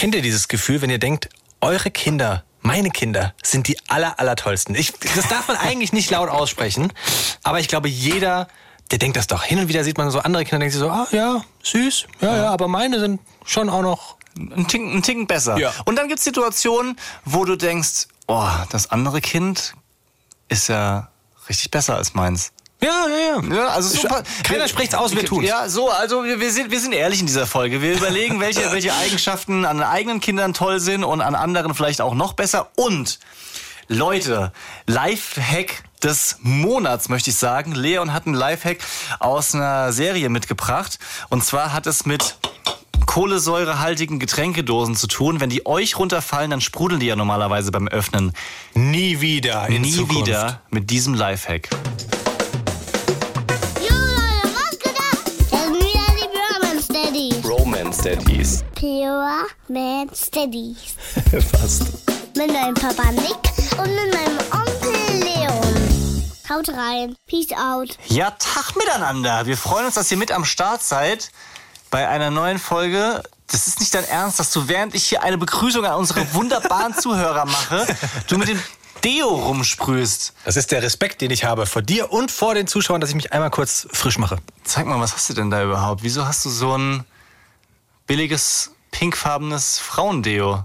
kennt ihr dieses Gefühl, wenn ihr denkt, eure Kinder, meine Kinder, sind die aller, aller tollsten? Ich, das darf man eigentlich nicht laut aussprechen, aber ich glaube, jeder, der denkt das doch. Hin und wieder sieht man so andere Kinder, denkt sich so, ah ja, süß, ja, ja, aber meine sind schon auch noch Ein Ticken, ein Ticken besser. Ja. Und dann gibt's Situationen, wo du denkst, oh, das andere Kind ist ja richtig besser als meins. Ja, ja, ja. Ja, also super. Keiner spricht's aus, wir tun's. Ja, so, also wir, wir, sind, wir sind ehrlich in dieser Folge. Wir überlegen, welche, welche Eigenschaften an eigenen Kindern toll sind und an anderen vielleicht auch noch besser. Und Leute, Lifehack des Monats, möchte ich sagen. Leon hat einen Lifehack aus einer Serie mitgebracht. Und zwar hat es mit kohlensäurehaltigen Getränkedosen zu tun. Wenn die euch runterfallen, dann sprudeln die ja normalerweise beim Öffnen. Nie wieder Nie Zukunft. wieder mit diesem Lifehack. Daddies. Pure Man Steadies. Fast. Mit meinem Papa Nick und mit meinem Onkel Leon. Haut rein. Peace out. Ja, Tag miteinander. Wir freuen uns, dass ihr mit am Start seid bei einer neuen Folge. Das ist nicht dein Ernst, dass du, während ich hier eine Begrüßung an unsere wunderbaren Zuhörer mache, du mit dem Deo rumsprühst. Das ist der Respekt, den ich habe vor dir und vor den Zuschauern, dass ich mich einmal kurz frisch mache. Zeig mal, was hast du denn da überhaupt? Wieso hast du so ein billiges, pinkfarbenes Frauendeo?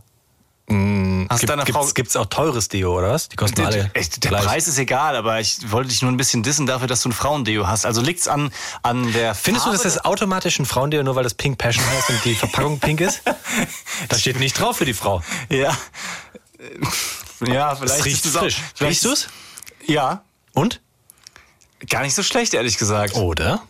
Hast Gibt, deiner Frau gibt's, gibt's auch teures Deo, oder was? Die kosten Der, alle echt, der gleich. Preis ist egal, aber ich wollte dich nur ein bisschen dissen dafür, dass du ein Frauendeo hast. Also liegt's an, an der Findest du, Farbe dass das automatisch ein Frauendeo, nur weil das Pink Passion heißt und die Verpackung pink ist? Da steht nicht drauf für die Frau. Ja. Ja, vielleicht Es riecht ist es frisch. Riechst du's? Ja. Und? Gar nicht so schlecht, ehrlich gesagt. Oder?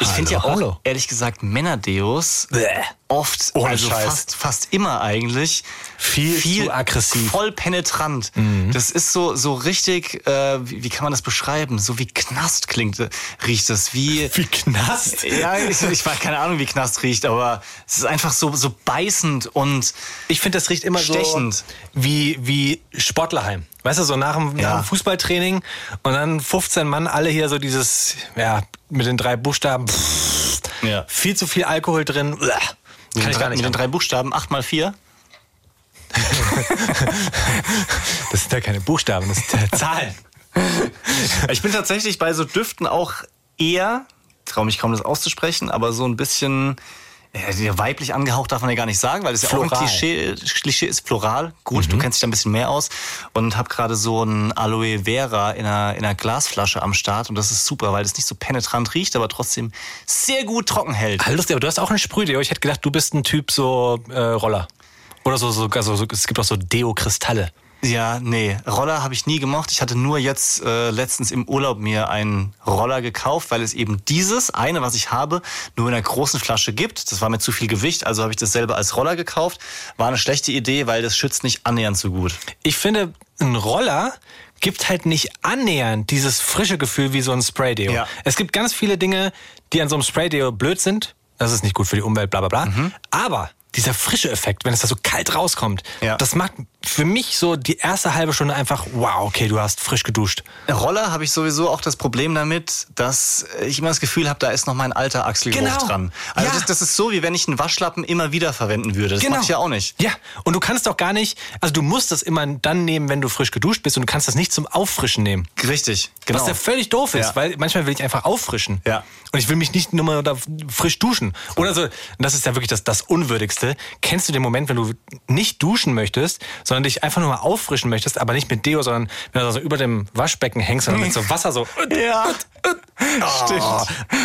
Ich finde ja auch, hallo. ehrlich gesagt, Männerdeos Bäh. oft, Ohne also Scheiß. fast, fast immer eigentlich, Viel zu aggressiv. Mhm. voll penetrant. Das ist so, so richtig, äh, wie, wie kann man das beschreiben? So wie Knast klingt, äh, riecht es. Wie, Wie Knast. ja, ich, ich weiß keine Ahnung, wie Knast riecht, aber es ist einfach so, so beißend und Ich finde, das riecht immer Stechend. so wie, wie Sportlerheim. Weißt du, so nach dem, Ja. nach dem Fußballtraining und dann 15 Mann, alle hier so dieses, ja, mit den drei Buchstaben, pff, Ja. viel zu viel Alkohol drin. Kann ich gar nicht. mit den drei Buchstaben, 8 mal 4. Das sind ja keine Buchstaben, das sind ja Zahlen. Ich bin tatsächlich bei so Düften auch eher, traue mich kaum das auszusprechen, aber so ein bisschen ja, weiblich angehaucht darf man ja gar nicht sagen, weil es ja auch ein Klischee, Klischee ist, floral. Gut, du kennst dich da ein bisschen mehr aus und habe gerade so ein Aloe Vera in einer, in einer Glasflasche am Start und das ist super, weil es nicht so penetrant riecht, aber trotzdem sehr gut trocken hält. Lustig, aber du hast auch ein Sprühdeo. Ich hätte gedacht, du bist ein Typ so äh, Roller. Oder so, so, also, so, es gibt auch so Deo-Kristalle. Ja, nee, Roller habe ich nie gemocht. Ich hatte nur jetzt äh, letztens im Urlaub mir einen Roller gekauft, weil es eben dieses eine, was ich habe, nur in einer großen Flasche gibt. Das war mir zu viel Gewicht, also habe ich das selber als Roller gekauft. War eine schlechte Idee, weil das schützt nicht annähernd so gut. Ich finde, ein Roller gibt halt nicht annähernd dieses frische Gefühl wie so ein Spraydeo. Ja. Es gibt ganz viele Dinge, die an so einem Spraydeo blöd sind. Das ist nicht gut für die Umwelt, bla bla bla. Mhm. Aber dieser frische Effekt, wenn es da so kalt rauskommt, Ja. das macht für mich so die erste halbe Stunde einfach, wow, okay, du hast frisch geduscht. Roller habe ich sowieso auch das Problem damit, dass ich immer das Gefühl habe, da ist noch mein alter Achselgeruch Genau. dran. Also Ja. das, das ist so, wie wenn ich einen Waschlappen immer wieder verwenden würde. Das mache ich ja auch nicht. Ja, und du kannst doch gar nicht, also du musst das immer dann nehmen, wenn du frisch geduscht bist und du kannst das nicht zum Auffrischen nehmen. Richtig, genau. Was ja völlig doof ist, Ja. weil manchmal will ich einfach auffrischen. Ja. Und ich will mich nicht nur mal da frisch duschen. Oder so, und das ist ja wirklich das, das Unwürdigste. Kennst du den Moment, wenn du nicht duschen möchtest, sondern dich einfach nur mal auffrischen möchtest, aber nicht mit Deo, sondern wenn du so über dem Waschbecken hängst, sondern mit so Wasser so. Ja. Stimmt.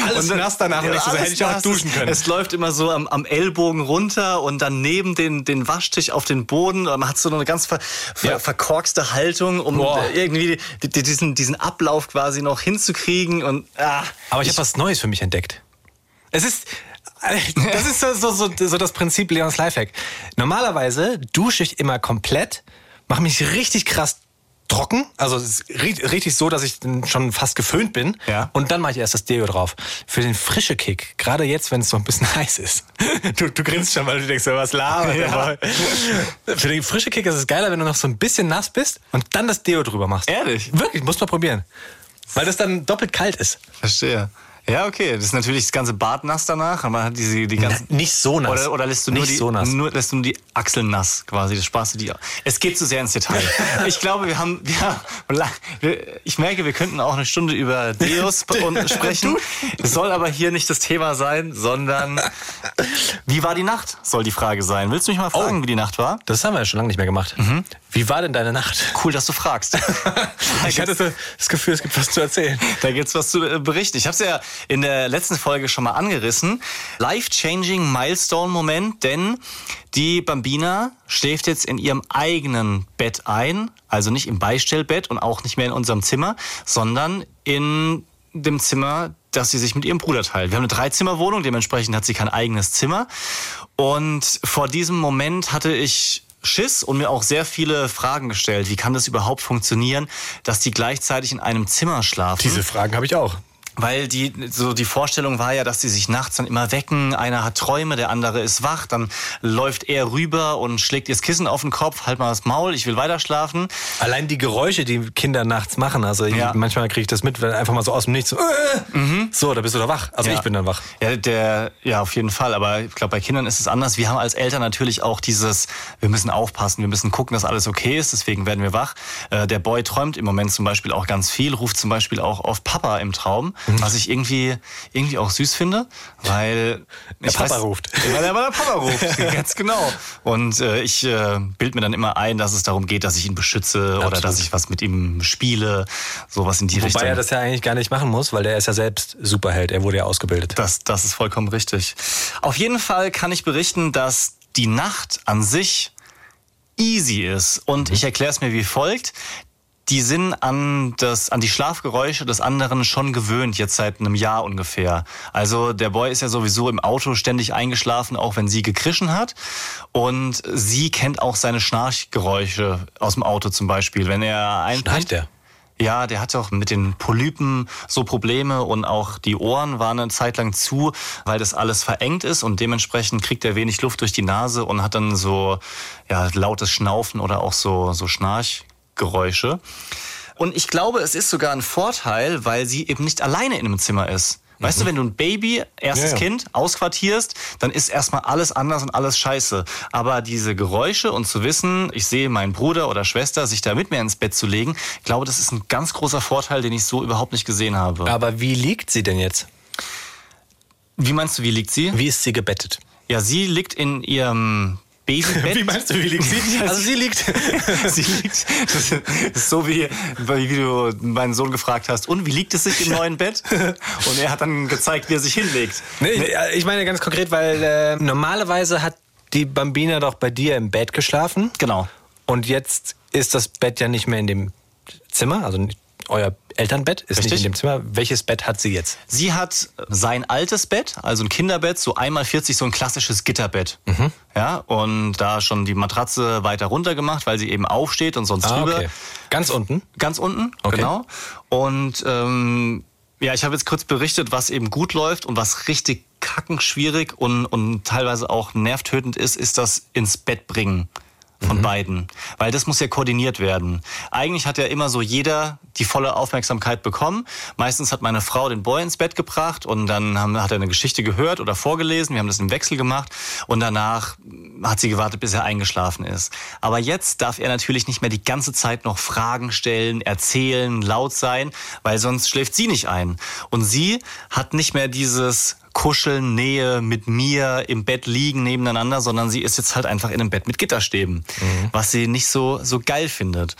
Alles dann- nass danach und du so, hätte ich auch duschen können. Es läuft immer so am, am Ellbogen runter und dann neben den, den Waschtisch auf den Boden. Man hat so eine ganz ver, ver, Ja. verkorkste Haltung, um Boah. irgendwie die, die, diesen, diesen Ablauf quasi noch hinzukriegen. Und ah, Aber ich habe was Neues für mich entdeckt. Es ist. Das ist so, so, so, so das Prinzip Leons Lifehack. Normalerweise dusche ich immer komplett, mache mich richtig krass trocken, also richtig so, dass ich schon fast geföhnt bin. Ja. Und dann mache ich erst das Deo drauf. Für den frische Kick, gerade jetzt, wenn es so ein bisschen heiß ist. Du, du grinst schon, weil du denkst, was labert Ja. Für den frische Kick ist es geiler, wenn du noch so ein bisschen nass bist und dann das Deo drüber machst. Ehrlich? Wirklich, musst mal probieren. Weil das dann doppelt kalt ist. verstehe. Ja, okay. Das ist natürlich das ganze Bad nass danach. Aber man hat diese, die ganzen, Na, nicht so nass. Oder, oder lässt du nur Nicht die, so nass. Nur, lässt du nur die Achseln nass quasi. Das sparst du dir. Es geht zu sehr ins Detail. ich glaube, wir haben, ja, ich merke, wir könnten auch eine Stunde über Deus sprechen. Es soll aber hier nicht das Thema sein, sondern wie war die Nacht? Soll die Frage sein. Willst du mich mal fragen, Oh. wie die Nacht war? Das haben wir ja schon lange nicht mehr gemacht. Wie war denn deine Nacht? Cool, dass du fragst. Ich hatte das Gefühl, es gibt was zu erzählen. Da gibt's was zu äh, berichten. Ich habe es ja in der letzten Folge schon mal angerissen. Life-changing Milestone-Moment, denn die Bambina schläft jetzt in ihrem eigenen Bett ein, also nicht im Beistellbett und auch nicht mehr in unserem Zimmer, sondern in dem Zimmer, das sie sich mit ihrem Bruder teilt. Wir haben eine Dreizimmerwohnung, dementsprechend hat sie kein eigenes Zimmer. Und vor diesem Moment hatte ich Schiss und mir auch sehr viele Fragen gestellt. Wie kann das überhaupt funktionieren, dass die gleichzeitig in einem Zimmer schlafen? Diese Fragen habe ich auch. Weil die, so die Vorstellung war ja, dass die sich nachts dann immer wecken. Einer hat Träume, der andere ist wach. Dann läuft er rüber und schlägt ihr das Kissen auf den Kopf. Halt mal das Maul, ich will weiter schlafen. Allein die Geräusche, die Kinder nachts machen, also ich, Ja. manchmal kriege ich das mit, wenn einfach mal so aus dem Nichts so, äh, so, da bist du doch wach. Also Ja. ich bin dann wach. Ja, der, ja, auf jeden Fall. Aber ich glaube, bei Kindern ist es anders. Wir haben als Eltern natürlich auch dieses, wir müssen aufpassen, wir müssen gucken, dass alles okay ist. Deswegen werden wir wach. Äh, der Boy träumt im Moment zum Beispiel auch ganz viel, ruft zum Beispiel auch auf Papa im Traum, was ich irgendwie, irgendwie auch süß finde, weil Der ich Papa ruft. Weil er weil der Papa ruft, ganz genau. Und äh, ich äh, bild mir dann immer ein, dass es darum geht, dass ich ihn beschütze oder Absolut. dass ich was mit ihm spiele, sowas in die Richtung. Wobei er das ja eigentlich gar nicht machen muss, weil der ist ja selbst Superheld. Er wurde ja ausgebildet. Das, das ist vollkommen richtig. Auf jeden Fall kann ich berichten, dass die Nacht an sich easy ist. Und ich erkläre es mir wie folgt. Die sind an, das, an die Schlafgeräusche des anderen schon gewöhnt, jetzt seit einem Jahr ungefähr. Also der Boy ist ja sowieso im Auto ständig eingeschlafen, auch wenn sie gekrischen hat. Und sie kennt auch seine Schnarchgeräusche aus dem Auto zum Beispiel. Wenn er einpennt, Schnarcht der? ja, der hatte auch mit den Polypen so Probleme und auch die Ohren waren eine Zeit lang zu, weil das alles verengt ist und dementsprechend kriegt er wenig Luft durch die Nase und hat dann so ja, lautes Schnaufen oder auch so, so Schnarchgeräusche. Und ich glaube, es ist sogar ein Vorteil, weil sie eben nicht alleine in einem Zimmer ist. Weißt du, wenn du ein Baby, erstes Ja, ja. Kind, ausquartierst, dann ist erstmal alles anders und alles scheiße. Aber diese Geräusche und zu wissen, ich sehe meinen Bruder oder Schwester, sich da mit mir ins Bett zu legen, ich glaube, das ist ein ganz großer Vorteil, den ich so überhaupt nicht gesehen habe. Aber wie liegt sie denn jetzt? Wie meinst du, wie liegt sie? Wie ist sie gebettet? Ja, sie liegt in ihrem Babybett. meinst du, wie liegt sie? Also sie liegt. sie liegt. So wie, wie du meinen Sohn gefragt hast, und wie liegt es sich im neuen Bett? Und er hat dann gezeigt, wie er sich hinlegt. Nee, ich- ich meine ganz konkret, weil äh, normalerweise hat die Bambina doch bei dir im Bett geschlafen. Genau. Und jetzt ist das Bett ja nicht mehr in dem Zimmer, also nicht- euer Elternbett ist nicht Richtig. in dem Zimmer. Welches Bett hat sie jetzt? Sie hat sein altes Bett, also ein Kinderbett, so einmal 40, so ein klassisches Gitterbett. Ja, und da schon die Matratze weiter runter gemacht, weil sie eben aufsteht und sonst drüber. Ah, Ganz unten. Ganz unten, Okay. genau. Und ähm, ja, ich habe jetzt kurz berichtet, was eben gut läuft und was richtig kackenschwierig und, und teilweise auch nervtötend ist, ist das ins Bett bringen von beiden. Weil das muss ja koordiniert werden. Eigentlich hat ja immer so jeder die volle Aufmerksamkeit bekommen. Meistens hat meine Frau den Boy ins Bett gebracht und dann haben, hat er eine Geschichte gehört oder vorgelesen. Wir haben das im Wechsel gemacht und danach hat sie gewartet, bis er eingeschlafen ist. Aber jetzt darf er natürlich nicht mehr die ganze Zeit noch Fragen stellen, erzählen, laut sein, weil sonst schläft sie nicht ein. Und sie hat nicht mehr dieses Kuscheln, Nähe mit mir im Bett liegen nebeneinander, sondern sie ist jetzt halt einfach in einem Bett mit Gitterstäben, was sie nicht so, so geil findet.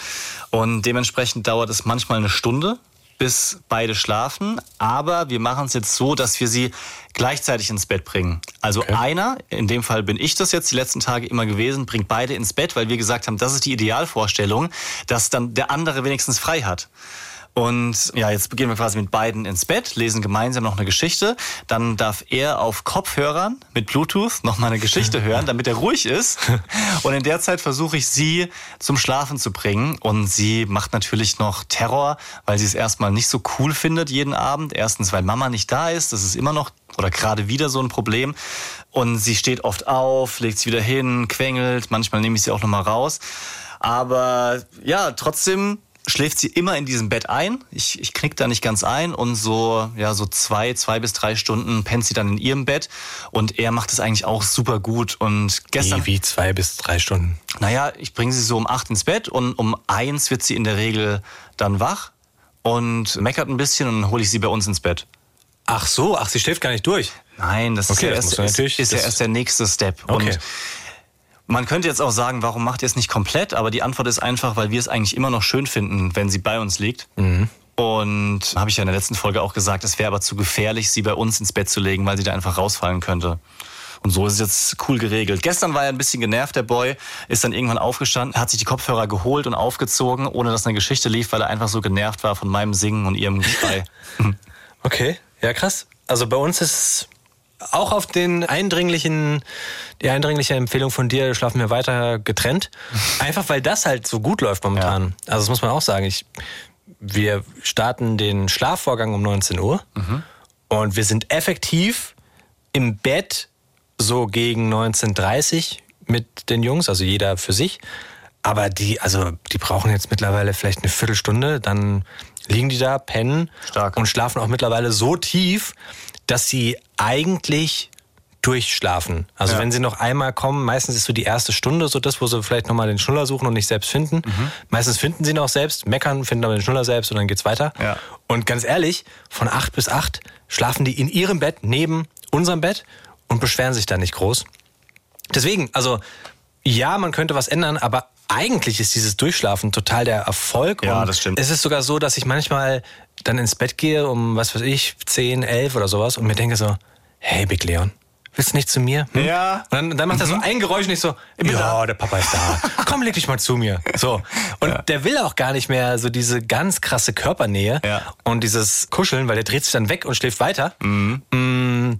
Und dementsprechend dauert es manchmal eine Stunde, bis beide schlafen. Aber wir machen es jetzt so, dass wir sie gleichzeitig ins Bett bringen. Also einer, in dem Fall bin ich das jetzt die letzten Tage immer gewesen, bringt beide ins Bett, weil wir gesagt haben, das ist die Idealvorstellung, dass dann der andere wenigstens frei hat. Und ja, jetzt gehen wir quasi mit beiden ins Bett, lesen gemeinsam noch eine Geschichte. Dann darf er auf Kopfhörern mit Bluetooth noch mal eine Geschichte hören, damit er ruhig ist. Und in der Zeit versuche ich sie zum Schlafen zu bringen. Und sie macht natürlich noch Terror, weil sie es erstmal nicht so cool findet jeden Abend. Erstens, weil Mama nicht da ist. Das ist immer noch oder gerade wieder so ein Problem. Und sie steht oft auf, legt sie wieder hin, quengelt. Manchmal nehme ich sie auch noch mal raus. Aber ja, trotzdem schläft sie immer in diesem Bett ein. Ich, ich knick da nicht ganz ein und so, ja, so zwei, zwei bis drei Stunden pennt sie dann in ihrem Bett und er macht es eigentlich auch super gut und gestern... Wie, wie zwei bis drei Stunden? Naja, ich bringe sie so um acht ins Bett und um eins wird sie in der Regel dann wach und meckert ein bisschen und dann hole ich sie bei uns ins Bett. Ach so, ach, sie schläft gar nicht durch. Nein, das Okay, ist, ja das erst, ist, ist ja erst der nächste Step. Okay. Und man könnte jetzt auch sagen, warum macht ihr es nicht komplett? Aber die Antwort ist einfach, weil wir es eigentlich immer noch schön finden, wenn sie bei uns liegt. Mhm. Und habe ich ja in der letzten Folge auch gesagt, es wäre aber zu gefährlich, sie bei uns ins Bett zu legen, weil sie da einfach rausfallen könnte. Und so ist es jetzt cool geregelt. Gestern war er ein bisschen genervt, der Boy, ist dann irgendwann aufgestanden, hat sich die Kopfhörer geholt und aufgezogen, ohne dass eine Geschichte lief, weil er einfach so genervt war von meinem Singen und ihrem Geschrei. Okay, ja krass. Also bei uns ist auch auf den eindringlichen, die eindringliche Empfehlung von dir, schlafen wir weiter getrennt. Einfach weil das halt so gut läuft momentan. Also das muss man auch sagen. Ich, wir starten den Schlafvorgang um 19 Uhr und wir sind effektiv im Bett so gegen 19.30 mit den Jungs, also jeder für sich. Aber die, also die brauchen jetzt mittlerweile vielleicht eine Viertelstunde, dann liegen die da, pennen Stark. und schlafen auch mittlerweile so tief, dass sie eigentlich durchschlafen. Also Ja. wenn sie noch einmal kommen, meistens ist so die erste Stunde so das, wo sie vielleicht nochmal den Schnuller suchen und nicht selbst finden. Mhm. Meistens finden sie noch selbst, meckern, finden aber den Schnuller selbst und dann geht's weiter. Ja. Und ganz ehrlich, von acht bis acht schlafen die in ihrem Bett neben unserem Bett und beschweren sich da nicht groß. Deswegen, also ja, man könnte was ändern, aber eigentlich ist dieses Durchschlafen total der Erfolg. Ja, und das stimmt. Es ist sogar so, dass ich manchmal dann ins Bett gehe um, was weiß ich, 10, 11 oder sowas und mir denke so, hey Big Leon, willst du nicht zu mir? Hm? Ja. Und dann, dann macht er so ein Geräusch und ich so, ja, der Papa ist da. Komm, leg dich mal zu mir. So. Und der will auch gar nicht mehr so diese ganz krasse Körpernähe Ja. und dieses Kuscheln, weil der dreht sich dann weg und schläft weiter. Mm,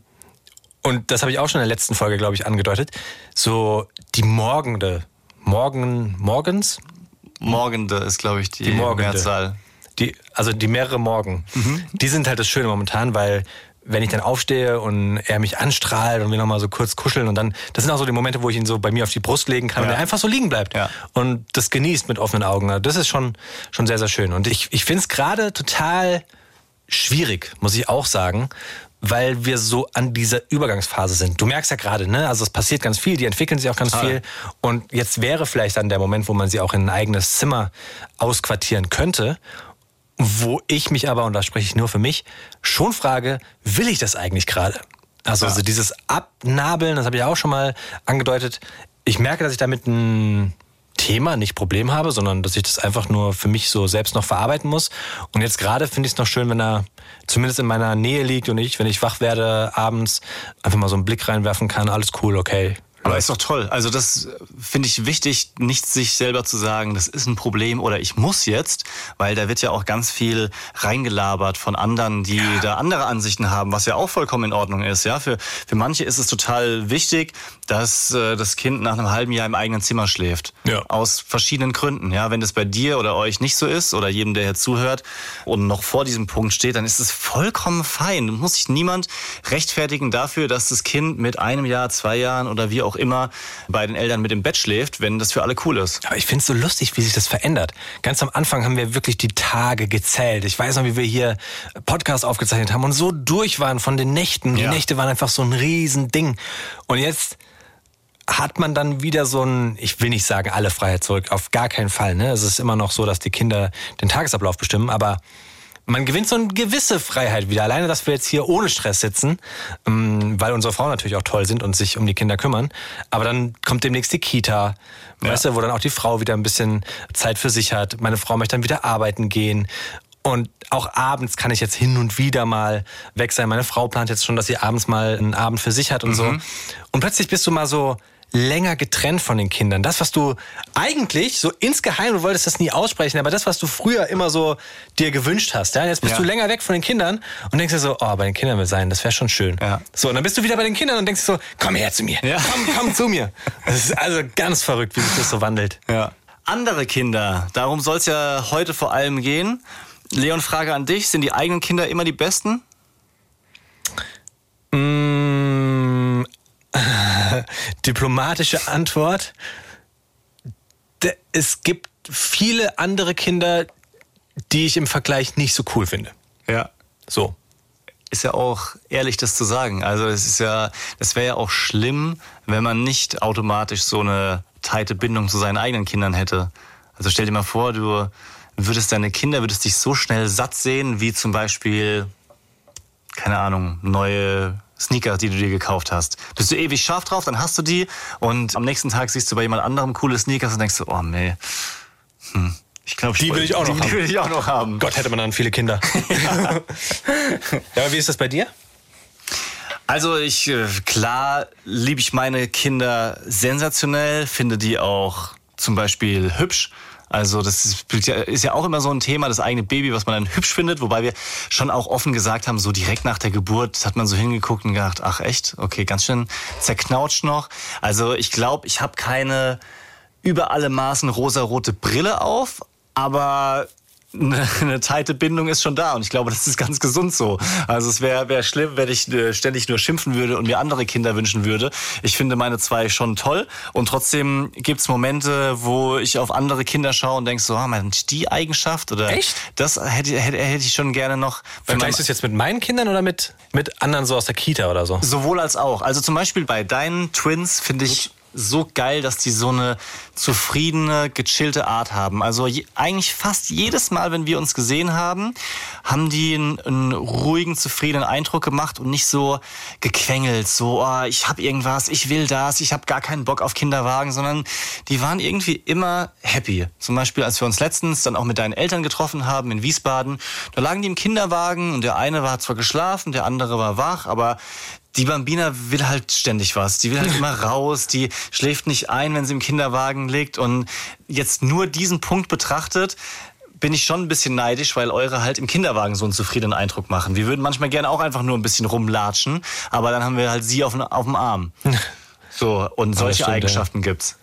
Und das habe ich auch schon in der letzten Folge, glaube ich, angedeutet. So die morgende, morgen, morgens, Morgende ist, glaube ich, die, die morgende. Mehrzahl. Die, also die mehrere Morgen. Mhm. Die sind halt das Schöne momentan, weil wenn ich dann aufstehe und er mich anstrahlt und wir nochmal so kurz kuscheln und dann, das sind auch so die Momente, wo ich ihn so bei mir auf die Brust legen kann und Ja. er einfach so liegen bleibt Ja. und das genießt mit offenen Augen. Also Das ist schon, schon sehr, sehr schön. Und ich, ich finde es gerade total schwierig, muss ich auch sagen, weil wir so an dieser Übergangsphase sind. Du merkst ja gerade, ne? Also es passiert ganz viel, die entwickeln sich auch ganz Total. viel. Und jetzt wäre vielleicht dann der Moment, wo man sie auch in ein eigenes Zimmer ausquartieren könnte. Wo ich mich aber, und da spreche ich nur für mich, schon frage, will ich das eigentlich gerade? Also, also dieses Abnabeln, das habe ich auch schon mal angedeutet. Ich merke, dass ich damit ein Thema, nicht Problem habe, sondern dass ich das einfach nur für mich so selbst noch verarbeiten muss. Und jetzt gerade finde ich es noch schön, wenn er zumindest in meiner Nähe liegt und ich, wenn ich wach werde abends, einfach mal so einen Blick reinwerfen kann. Alles cool, okay. Aber ist doch toll. Also das äh, finde ich wichtig, nicht sich selber zu sagen, das ist ein Problem oder ich muss jetzt, weil da wird ja auch ganz viel reingelabert von anderen, die da andere Ansichten haben, was ja auch vollkommen in Ordnung ist. Ja, für für manche ist es total wichtig, dass äh, das Kind nach einem halben Jahr im eigenen Zimmer schläft. Ja. Aus verschiedenen Gründen. Ja, wenn das bei dir oder euch nicht so ist oder jedem, der hier zuhört und noch vor diesem Punkt steht, dann ist es vollkommen fein. Muss sich niemand rechtfertigen dafür, dass das Kind mit einem Jahr, zwei Jahren oder wie auch immer bei den Eltern mit im Bett schläft, wenn das für alle cool ist. Aber ich finde es so lustig, wie sich das verändert. Ganz am Anfang haben wir wirklich die Tage gezählt. Ich weiß noch, wie wir hier Podcast aufgezeichnet haben und so durch waren von den Nächten. Die Ja. Nächte waren einfach so ein Riesending. Und jetzt hat man dann wieder so ein, ich will nicht sagen alle Freiheit zurück, auf gar keinen Fall. Ne? Es ist immer noch so, dass die Kinder den Tagesablauf bestimmen, aber man gewinnt so eine gewisse Freiheit wieder. Alleine, dass wir jetzt hier ohne Stress sitzen, ähm, weil unsere Frauen natürlich auch toll sind und sich um die Kinder kümmern. Aber dann kommt demnächst die Kita, weißt du, wo dann auch die Frau wieder ein bisschen Zeit für sich hat. Meine Frau möchte dann wieder arbeiten gehen. Und auch abends kann ich jetzt hin und wieder mal weg sein. Meine Frau plant jetzt schon, dass sie abends mal einen Abend für sich hat und so. Und plötzlich bist du mal so länger getrennt von den Kindern. Das, was du eigentlich so insgeheim, du wolltest das nie aussprechen, aber das, was du früher immer so dir gewünscht hast, ja, jetzt bist Ja. du länger weg von den Kindern und denkst dir so, oh, bei den Kindern will sein, das wäre schon schön. Ja. So, und dann bist du wieder bei den Kindern und denkst dir so, komm her zu mir, Ja. komm, komm zu mir. Das ist also ganz verrückt, wie sich das so wandelt. Ja. Andere Kinder, darum soll es ja heute vor allem gehen. Leon, Frage an dich, sind die eigenen Kinder immer die besten? Diplomatische Antwort. D- Es gibt viele andere Kinder, die ich im Vergleich nicht so cool finde. Ja. So. Ist ja auch ehrlich, das zu sagen. Also es ist ja, das wäre ja auch schlimm, wenn man nicht automatisch so eine teite Bindung zu seinen eigenen Kindern hätte. Also stell dir mal vor, du würdest deine Kinder, würdest dich so schnell satt sehen, wie zum Beispiel, keine Ahnung, neue Sneaker, die du dir gekauft hast. Bist du ewig scharf drauf, dann hast du die und am nächsten Tag siehst du bei jemand anderem coole Sneakers und denkst du, oh nee, hm, ich glaube, Die will ich auch noch die, haben. Die will ich auch noch haben. Gott, hätte man dann viele Kinder. ja, aber wie ist das bei dir? Also ich, äh, klar liebe ich meine Kinder sensationell, finde die auch zum Beispiel hübsch. Also das ist, ist ja auch immer so ein Thema, das eigene Baby, was man dann hübsch findet, wobei wir schon auch offen gesagt haben, so direkt nach der Geburt hat man so hingeguckt und gedacht, ach echt, okay, ganz schön zerknautscht noch. Also ich glaube, ich habe keine über alle Maßen rosarote Brille auf, aber eine, eine teite Bindung ist schon da und ich glaube, das ist ganz gesund so. Also es wäre wär schlimm, wenn ich äh, ständig nur schimpfen würde und mir andere Kinder wünschen würde. Ich finde meine zwei schon toll und trotzdem gibt's Momente, wo ich auf andere Kinder schaue und denk so, ah, Mensch, die Eigenschaft oder Echt? das hätte, hätte, hätte ich schon gerne noch. Vergleichst du es jetzt mit meinen Kindern oder mit, mit anderen so aus der Kita oder so? Sowohl als auch. Also zum Beispiel bei deinen Twins finde ich so geil, dass die so eine zufriedene, gechillte Art haben. Also je, eigentlich fast jedes Mal, wenn wir uns gesehen haben, haben die einen, einen ruhigen, zufriedenen Eindruck gemacht und nicht so gequengelt, so oh, ich habe irgendwas, ich will das, ich habe gar keinen Bock auf Kinderwagen, sondern die waren irgendwie immer happy. Zum Beispiel, als wir uns letztens dann auch mit deinen Eltern getroffen haben in Wiesbaden, da lagen die im Kinderwagen und der eine war zwar geschlafen, der andere war wach, aber die Bambina will halt ständig was. Die will halt immer raus. Die schläft nicht ein, wenn sie im Kinderwagen liegt. Und jetzt nur diesen Punkt betrachtet, bin ich schon ein bisschen neidisch, weil eure halt im Kinderwagen so einen zufriedenen Eindruck machen. Wir würden manchmal gerne auch einfach nur ein bisschen rumlatschen, aber dann haben wir halt sie auf, auf dem Arm. So, und solche stimmt, Eigenschaften gibt's.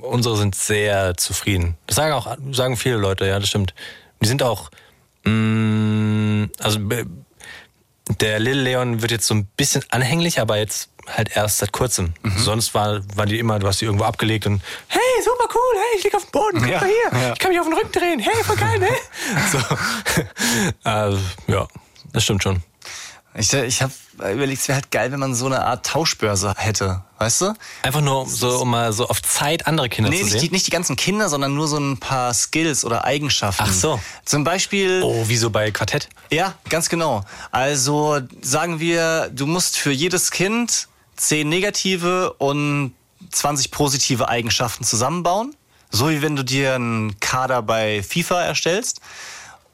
Unsere sind sehr zufrieden. Das sagen auch sagen viele Leute, ja, das stimmt. Die sind auch, mh, also be- der Lil Leon wird jetzt so ein bisschen anhänglich, aber jetzt halt erst seit kurzem. Mhm. Sonst war, war die immer, du hast die irgendwo abgelegt und hey, super cool, hey, ich lieg auf dem Boden, guck Ja, mal hier, ja. ich kann mich auf den Rücken drehen, hey, voll geil, ne? so. also, ja, das stimmt schon. Ich, ich habe überlegt, es wäre halt geil, wenn man so eine Art Tauschbörse hätte, weißt du? Einfach nur so, um mal so auf Zeit andere Kinder Nee, zu sehen. die, nicht die ganzen Kinder, sondern nur so ein paar Skills oder Eigenschaften. Ach so. Zum Beispiel. oh, wie so bei Quartett. Ja, ganz genau. Also sagen wir, du musst für jedes Kind 10 negative und 20 positive Eigenschaften zusammenbauen. So wie wenn du dir einen Kader bei FIFA erstellst.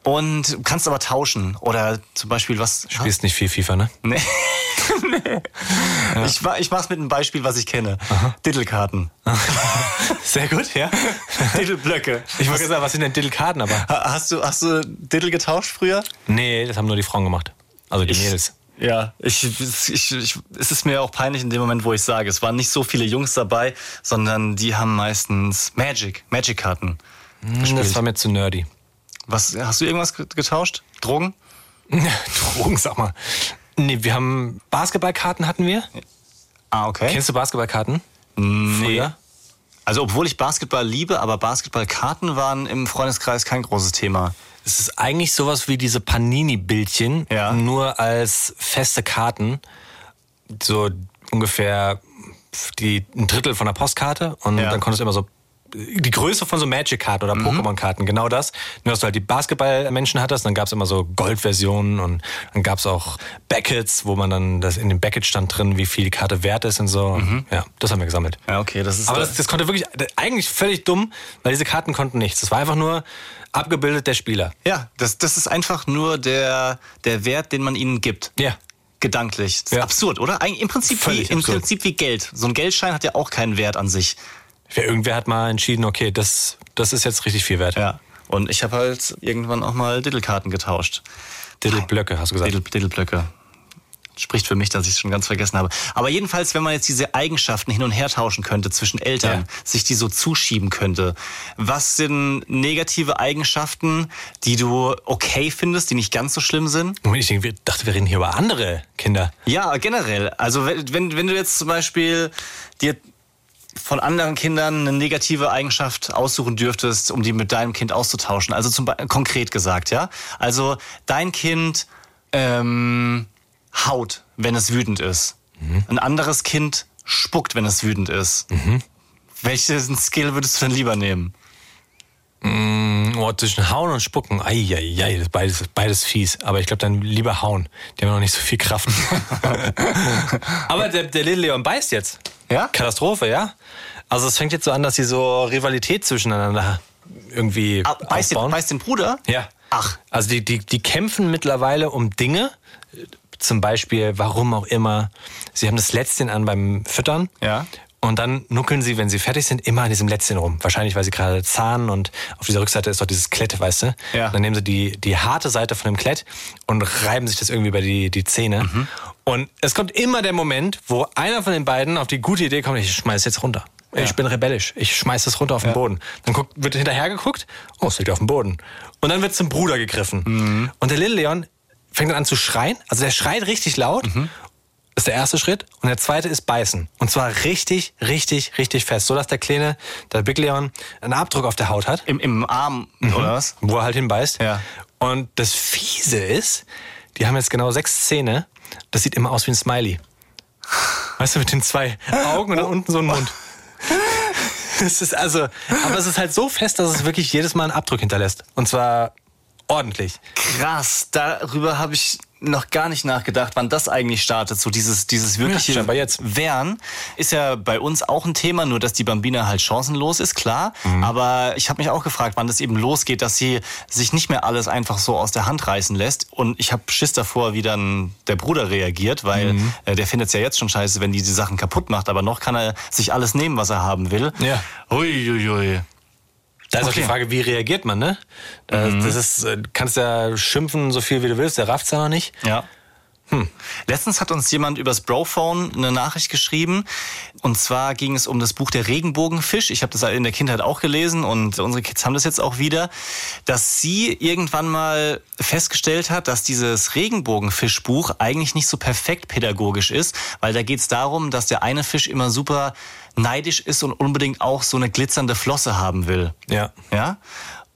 Und du kannst aber tauschen. Oder zum Beispiel was. Spielst nicht viel FIFA, ne? Nee. nee. Ich, ma- ich mach's mit einem Beispiel, was ich kenne. Dittelkarten. Sehr gut, ja. Dittelblöcke. Ich wollte sagen, was sind denn Diddle-Karten, aber. Ha- Hast du, hast du Dittel getauscht früher? Nee, das haben nur die Frauen gemacht. Also die Mädels. Ja, ich, ich, ich, es ist mir auch peinlich in dem Moment, wo ich sage, es waren nicht so viele Jungs dabei, sondern die haben meistens Magic, Magic-Karten. Das war mir zu nerdy. Was, hast du irgendwas ge- getauscht? Drogen? Drogen, sag mal. Nee, wir haben Basketballkarten hatten wir. Ah, okay. Kennst du Basketballkarten? nee. Früher? Also, obwohl ich Basketball liebe, aber Basketballkarten waren im Freundeskreis kein großes Thema. Es ist eigentlich sowas wie diese Panini-Bildchen, Ja. nur als feste Karten. So ungefähr die, ein Drittel von der Postkarte. Und Ja. dann konntest du immer so die Größe von so Magic-Karten oder Pokémon-Karten, genau das. Nur, dass du halt die Basketball-Menschen hattest, dann gab es immer so Gold-Versionen und dann gab es auch Backets, wo man dann, das in dem Backet stand drin, wie viel die Karte wert ist und so. Ja, das haben wir gesammelt. Ja, okay, das ist. Aber das, das konnte wirklich, eigentlich völlig dumm, weil diese Karten konnten nichts. Das war einfach nur abgebildet der Spieler. ja, das, das ist einfach nur der, der Wert, den man ihnen gibt. Ja. Gedanklich. Das ist Ja. absurd, oder? Im Prinzip, wie, Im absurd. Prinzip wie Geld. So ein Geldschein hat ja auch keinen Wert an sich. Ja, Irgendwer hat mal entschieden, okay, das, das ist jetzt richtig viel wert. Ja. Und ich habe halt irgendwann auch mal Dittelkarten getauscht. Diddle-Blöcke, hast du gesagt. Diddle, Dittelblöcke. Spricht für mich, dass ich es schon ganz vergessen habe. Aber jedenfalls, wenn man jetzt diese Eigenschaften hin und her tauschen könnte zwischen Eltern, Ja. sich die so zuschieben könnte, was sind negative Eigenschaften, die du okay findest, die nicht ganz so schlimm sind? Moment, ich denke, wir- dachte, wir reden hier über andere Kinder. Ja, generell. Also wenn wenn du jetzt zum Beispiel dir von anderen Kindern eine negative Eigenschaft aussuchen dürftest, um die mit deinem Kind auszutauschen. Also zum Beispiel konkret gesagt, ja. Also dein Kind ähm, haut, wenn es wütend ist. Ein anderes Kind spuckt, wenn es wütend ist. Welchen Skill würdest du denn lieber nehmen? Oh, zwischen Hauen und Spucken. Eieiei, das ist beides, beides fies. Aber ich glaube dann lieber hauen. Die haben noch nicht so viel Kraft. Aber der, der Little Leon beißt jetzt. Ja? Katastrophe, ja? Also es fängt jetzt so an, dass sie so Rivalität zwischeneinander irgendwie Ah, Beißt den, beißt den Bruder? Ja. Ach. Also die, die, die kämpfen mittlerweile um Dinge. Zum Beispiel, warum auch immer. Sie haben das Lätzchen an beim Füttern. Ja. Und dann nuckeln sie, wenn sie fertig sind, immer an diesem Lätzchen rum. Wahrscheinlich, weil sie gerade zahnen und auf dieser Rückseite ist doch dieses Klett, weißt du? Ja. Dann nehmen sie die, die harte Seite von dem Klett und reiben sich das irgendwie über die, die Zähne. Mhm. Und es kommt immer der Moment, wo einer von den beiden auf die gute Idee kommt, ich schmeiß jetzt runter. Ich bin rebellisch. Ich schmeiß das runter auf den Boden. Dann guckt, wird hinterher geguckt. Oh, es liegt auf dem Boden. Und dann wird zum Bruder gegriffen. Mhm. Und der Little Leon fängt dann an zu schreien. Also der schreit richtig laut. Mhm. Ist der erste Schritt. Und der zweite ist beißen. Und zwar richtig, richtig, richtig fest. So dass der Kleine, der Big Leon, einen Abdruck auf der Haut hat, Im, im Arm, oder was? wo er halt hinbeißt. Ja. Und das Fiese ist, die haben jetzt genau sechs Zähne. Das sieht immer aus wie ein Smiley. Weißt du, mit den zwei Augen und dann unten so ein Mund. Es ist also, aber es ist halt so fest, dass es wirklich jedes Mal einen Abdruck hinterlässt. Und zwar ordentlich. Krass, darüber habe ich noch gar nicht nachgedacht, wann das eigentlich startet. So dieses, dieses wirkliche scheinbar jetzt. Wehren ist ja bei uns auch ein Thema, nur dass die Bambina halt chancenlos ist, klar. Mhm. Aber ich habe mich auch gefragt, wann das eben losgeht, dass sie sich nicht mehr alles einfach so aus der Hand reißen lässt. Und ich habe Schiss davor, wie dann der Bruder reagiert, weil Mhm. äh, der findet es ja jetzt schon scheiße, wenn die die Sachen kaputt macht. Aber noch kann er sich alles nehmen, was er haben will. Ja. Uiuiui. Da ist auch Okay. die Frage, wie reagiert man, ne? Da- Das ist, äh, kannst ja schimpfen, so viel wie du willst, der rafft's ja noch nicht. Ja. Hm. Letztens hat uns jemand übers Brophone eine Nachricht geschrieben. Und zwar ging es um das Buch Der Regenbogenfisch. Ich habe das in der Kindheit auch gelesen und unsere Kids haben das jetzt auch wieder. Dass sie irgendwann mal festgestellt hat, dass dieses Regenbogenfischbuch eigentlich nicht so perfekt pädagogisch ist, weil da geht es darum, dass der eine Fisch immer super neidisch ist und unbedingt auch so eine glitzernde Flosse haben will. Ja. Ja.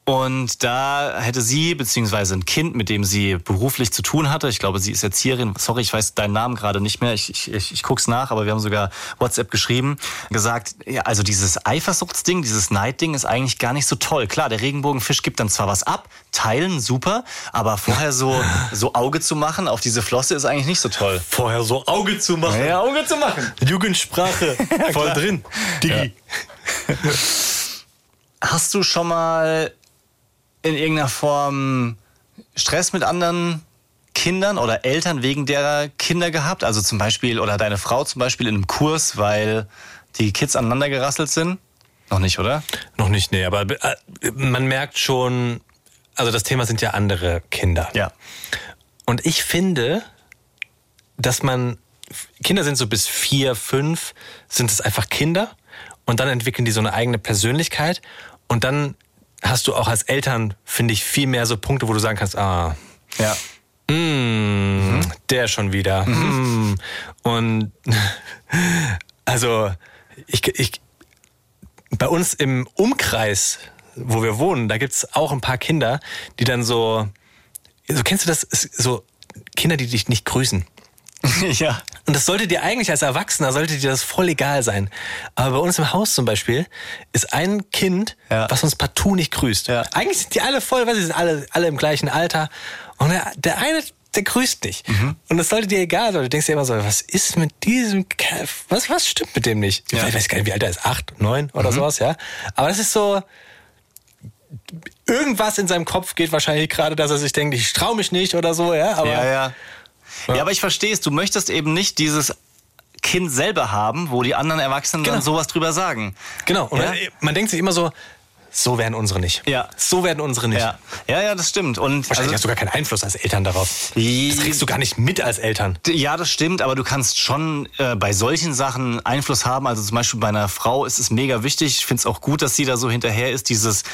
Und da hätte sie, beziehungsweise ein Kind, mit dem sie beruflich zu tun hatte, ich glaube, sie ist Erzieherin, sorry, ich weiß deinen Namen gerade nicht mehr, ich, ich, ich, ich guck's nach, aber wir haben sogar WhatsApp geschrieben, gesagt, ja, also dieses Eifersuchtsding, dieses Neidding ist eigentlich gar nicht so toll. Klar, der Regenbogenfisch gibt dann zwar was ab, teilen, super, aber vorher so, so Auge zu machen auf diese Flosse ist eigentlich nicht so toll. Vorher so Auge zu machen. Ja, Auge zu machen. Jugendsprache, voll drin. Digi. Hast du schon mal in irgendeiner Form Stress mit anderen Kindern oder Eltern wegen derer Kinder gehabt? Also zum Beispiel, oder deine Frau zum Beispiel in einem Kurs, weil die Kids aneinander gerasselt sind? Noch nicht, oder? Noch nicht, nee, aber äh, man merkt schon, also das Thema sind ja andere Kinder. Ja. Und ich finde, dass man, Kinder sind so bis vier, fünf, sind es einfach Kinder und dann entwickeln die so eine eigene Persönlichkeit und dann hast du auch als Eltern, finde ich, viel mehr so Punkte, wo du sagen kannst, ah, Ja. Mm, Der schon wieder. Mm. Und also ich, ich bei uns im Umkreis, wo wir wohnen, da gibt's auch ein paar Kinder, die dann so, so kennst du das, so Kinder, die dich nicht grüßen. ja. Und das sollte dir eigentlich als Erwachsener, sollte dir das voll egal sein. Aber bei uns im Haus zum Beispiel ist ein Kind, Ja. was uns partout nicht grüßt. Ja. Eigentlich sind die alle voll, weil sie sind alle, alle im gleichen Alter. Und der, der eine, der grüßt nicht. Mhm. Und das sollte dir egal sein. Du denkst dir immer so, was ist mit diesem Kerl? Was, was stimmt mit dem nicht? Ja. Mhm. Ich weiß gar nicht, wie alt er ist. Acht, neun oder sowas, ja. Aber das ist so, irgendwas in seinem Kopf geht wahrscheinlich gerade, dass er sich denkt, ich trau mich nicht oder so, ja. Aber ja, ja. Ja, aber ich verstehe es. Du möchtest eben nicht dieses Kind selber haben, wo die anderen Erwachsenen Genau. dann sowas drüber sagen. Genau. Und Ja? man, man denkt sich immer so, so werden unsere nicht. Ja. So werden unsere nicht. Ja, ja, ja das stimmt. Und Wahrscheinlich also- hast du gar keinen Einfluss als Eltern darauf. Das kriegst du gar nicht mit als Eltern. Ja, das stimmt, aber du kannst schon äh, bei solchen Sachen Einfluss haben. Also zum Beispiel bei einer Frau ist es mega wichtig. Ich finde es auch gut, dass sie da so hinterher ist, dieses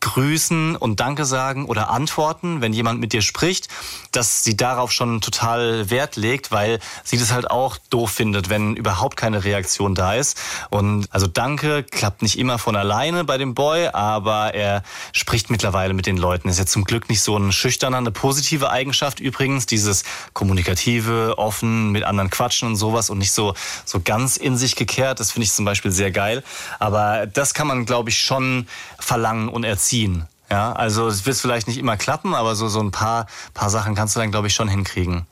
grüßen und Danke sagen oder antworten, wenn jemand mit dir spricht, dass sie darauf schon total Wert legt, weil sie das halt auch doof findet, wenn überhaupt keine Reaktion da ist. Und also Danke klappt nicht immer von alleine bei dem Boy, aber er spricht mittlerweile mit den Leuten. Ist ja zum Glück nicht so ein schüchterner, eine positive Eigenschaft übrigens, dieses kommunikative, offen mit anderen quatschen und sowas und nicht so, so ganz in sich gekehrt. Das finde ich zum Beispiel sehr geil. Aber das kann man, glaube ich, schon verlangen und erziehen ziehen. Ja, also es wird vielleicht nicht immer klappen, aber so, so ein paar, paar Sachen kannst du dann, glaube ich, schon hinkriegen.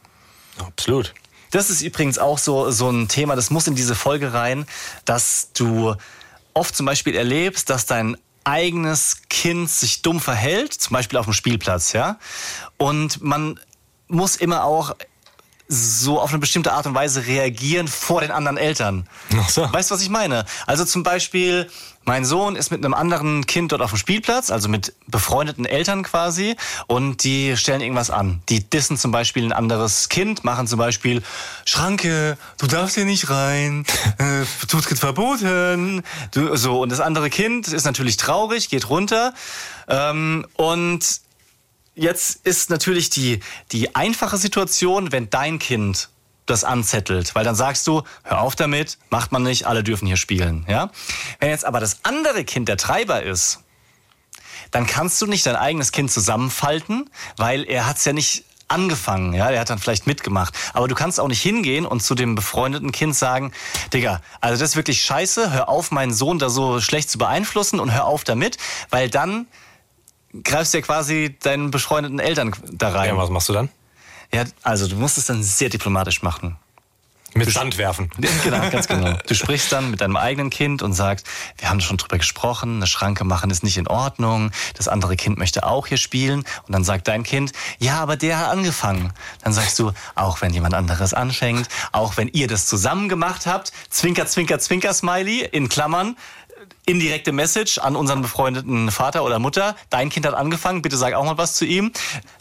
Absolut. Das ist übrigens auch so, so ein Thema, das muss in diese Folge rein, dass du oft zum Beispiel erlebst, dass dein eigenes Kind sich dumm verhält, zum Beispiel auf dem Spielplatz, ja. Und man muss immer auch so auf eine bestimmte Art und Weise reagieren vor den anderen Eltern. Ach so. Weißt du, was ich meine? Also zum Beispiel, mein Sohn ist mit einem anderen Kind dort auf dem Spielplatz, also mit befreundeten Eltern quasi, und die stellen irgendwas an. Die dissen zum Beispiel ein anderes Kind, machen zum Beispiel Schranke, du darfst hier nicht rein, äh, Zutritt verboten. Du, so und das andere Kind ist natürlich traurig, geht runter ähm, und Jetzt ist natürlich die, die einfache Situation, wenn dein Kind das anzettelt, weil dann sagst du, hör auf damit, macht man nicht, alle dürfen hier spielen, ja? Wenn jetzt aber das andere Kind der Treiber ist, dann kannst du nicht dein eigenes Kind zusammenfalten, weil er hat's ja nicht angefangen, ja, er hat dann vielleicht mitgemacht, aber du kannst auch nicht hingehen und zu dem befreundeten Kind sagen, Digga, also das ist wirklich scheiße, hör auf, meinen Sohn da so schlecht zu beeinflussen und hör auf damit, weil dann greifst ja quasi deinen befreundeten Eltern da rein. Ja, was machst du dann? Ja, also du musst es dann sehr diplomatisch machen. Mit Sand werfen. Genau, ganz genau. Du sprichst dann mit deinem eigenen Kind und sagst, wir haben schon drüber gesprochen, eine Schranke machen ist nicht in Ordnung, das andere Kind möchte auch hier spielen. Und dann sagt dein Kind, ja, aber der hat angefangen. Dann sagst du, auch wenn jemand anderes anfängt, auch wenn ihr das zusammen gemacht habt, Zwinker, Zwinker, Zwinker, Smiley, in Klammern, indirekte Message an unseren befreundeten Vater oder Mutter. Dein Kind hat angefangen, bitte sag auch mal was zu ihm.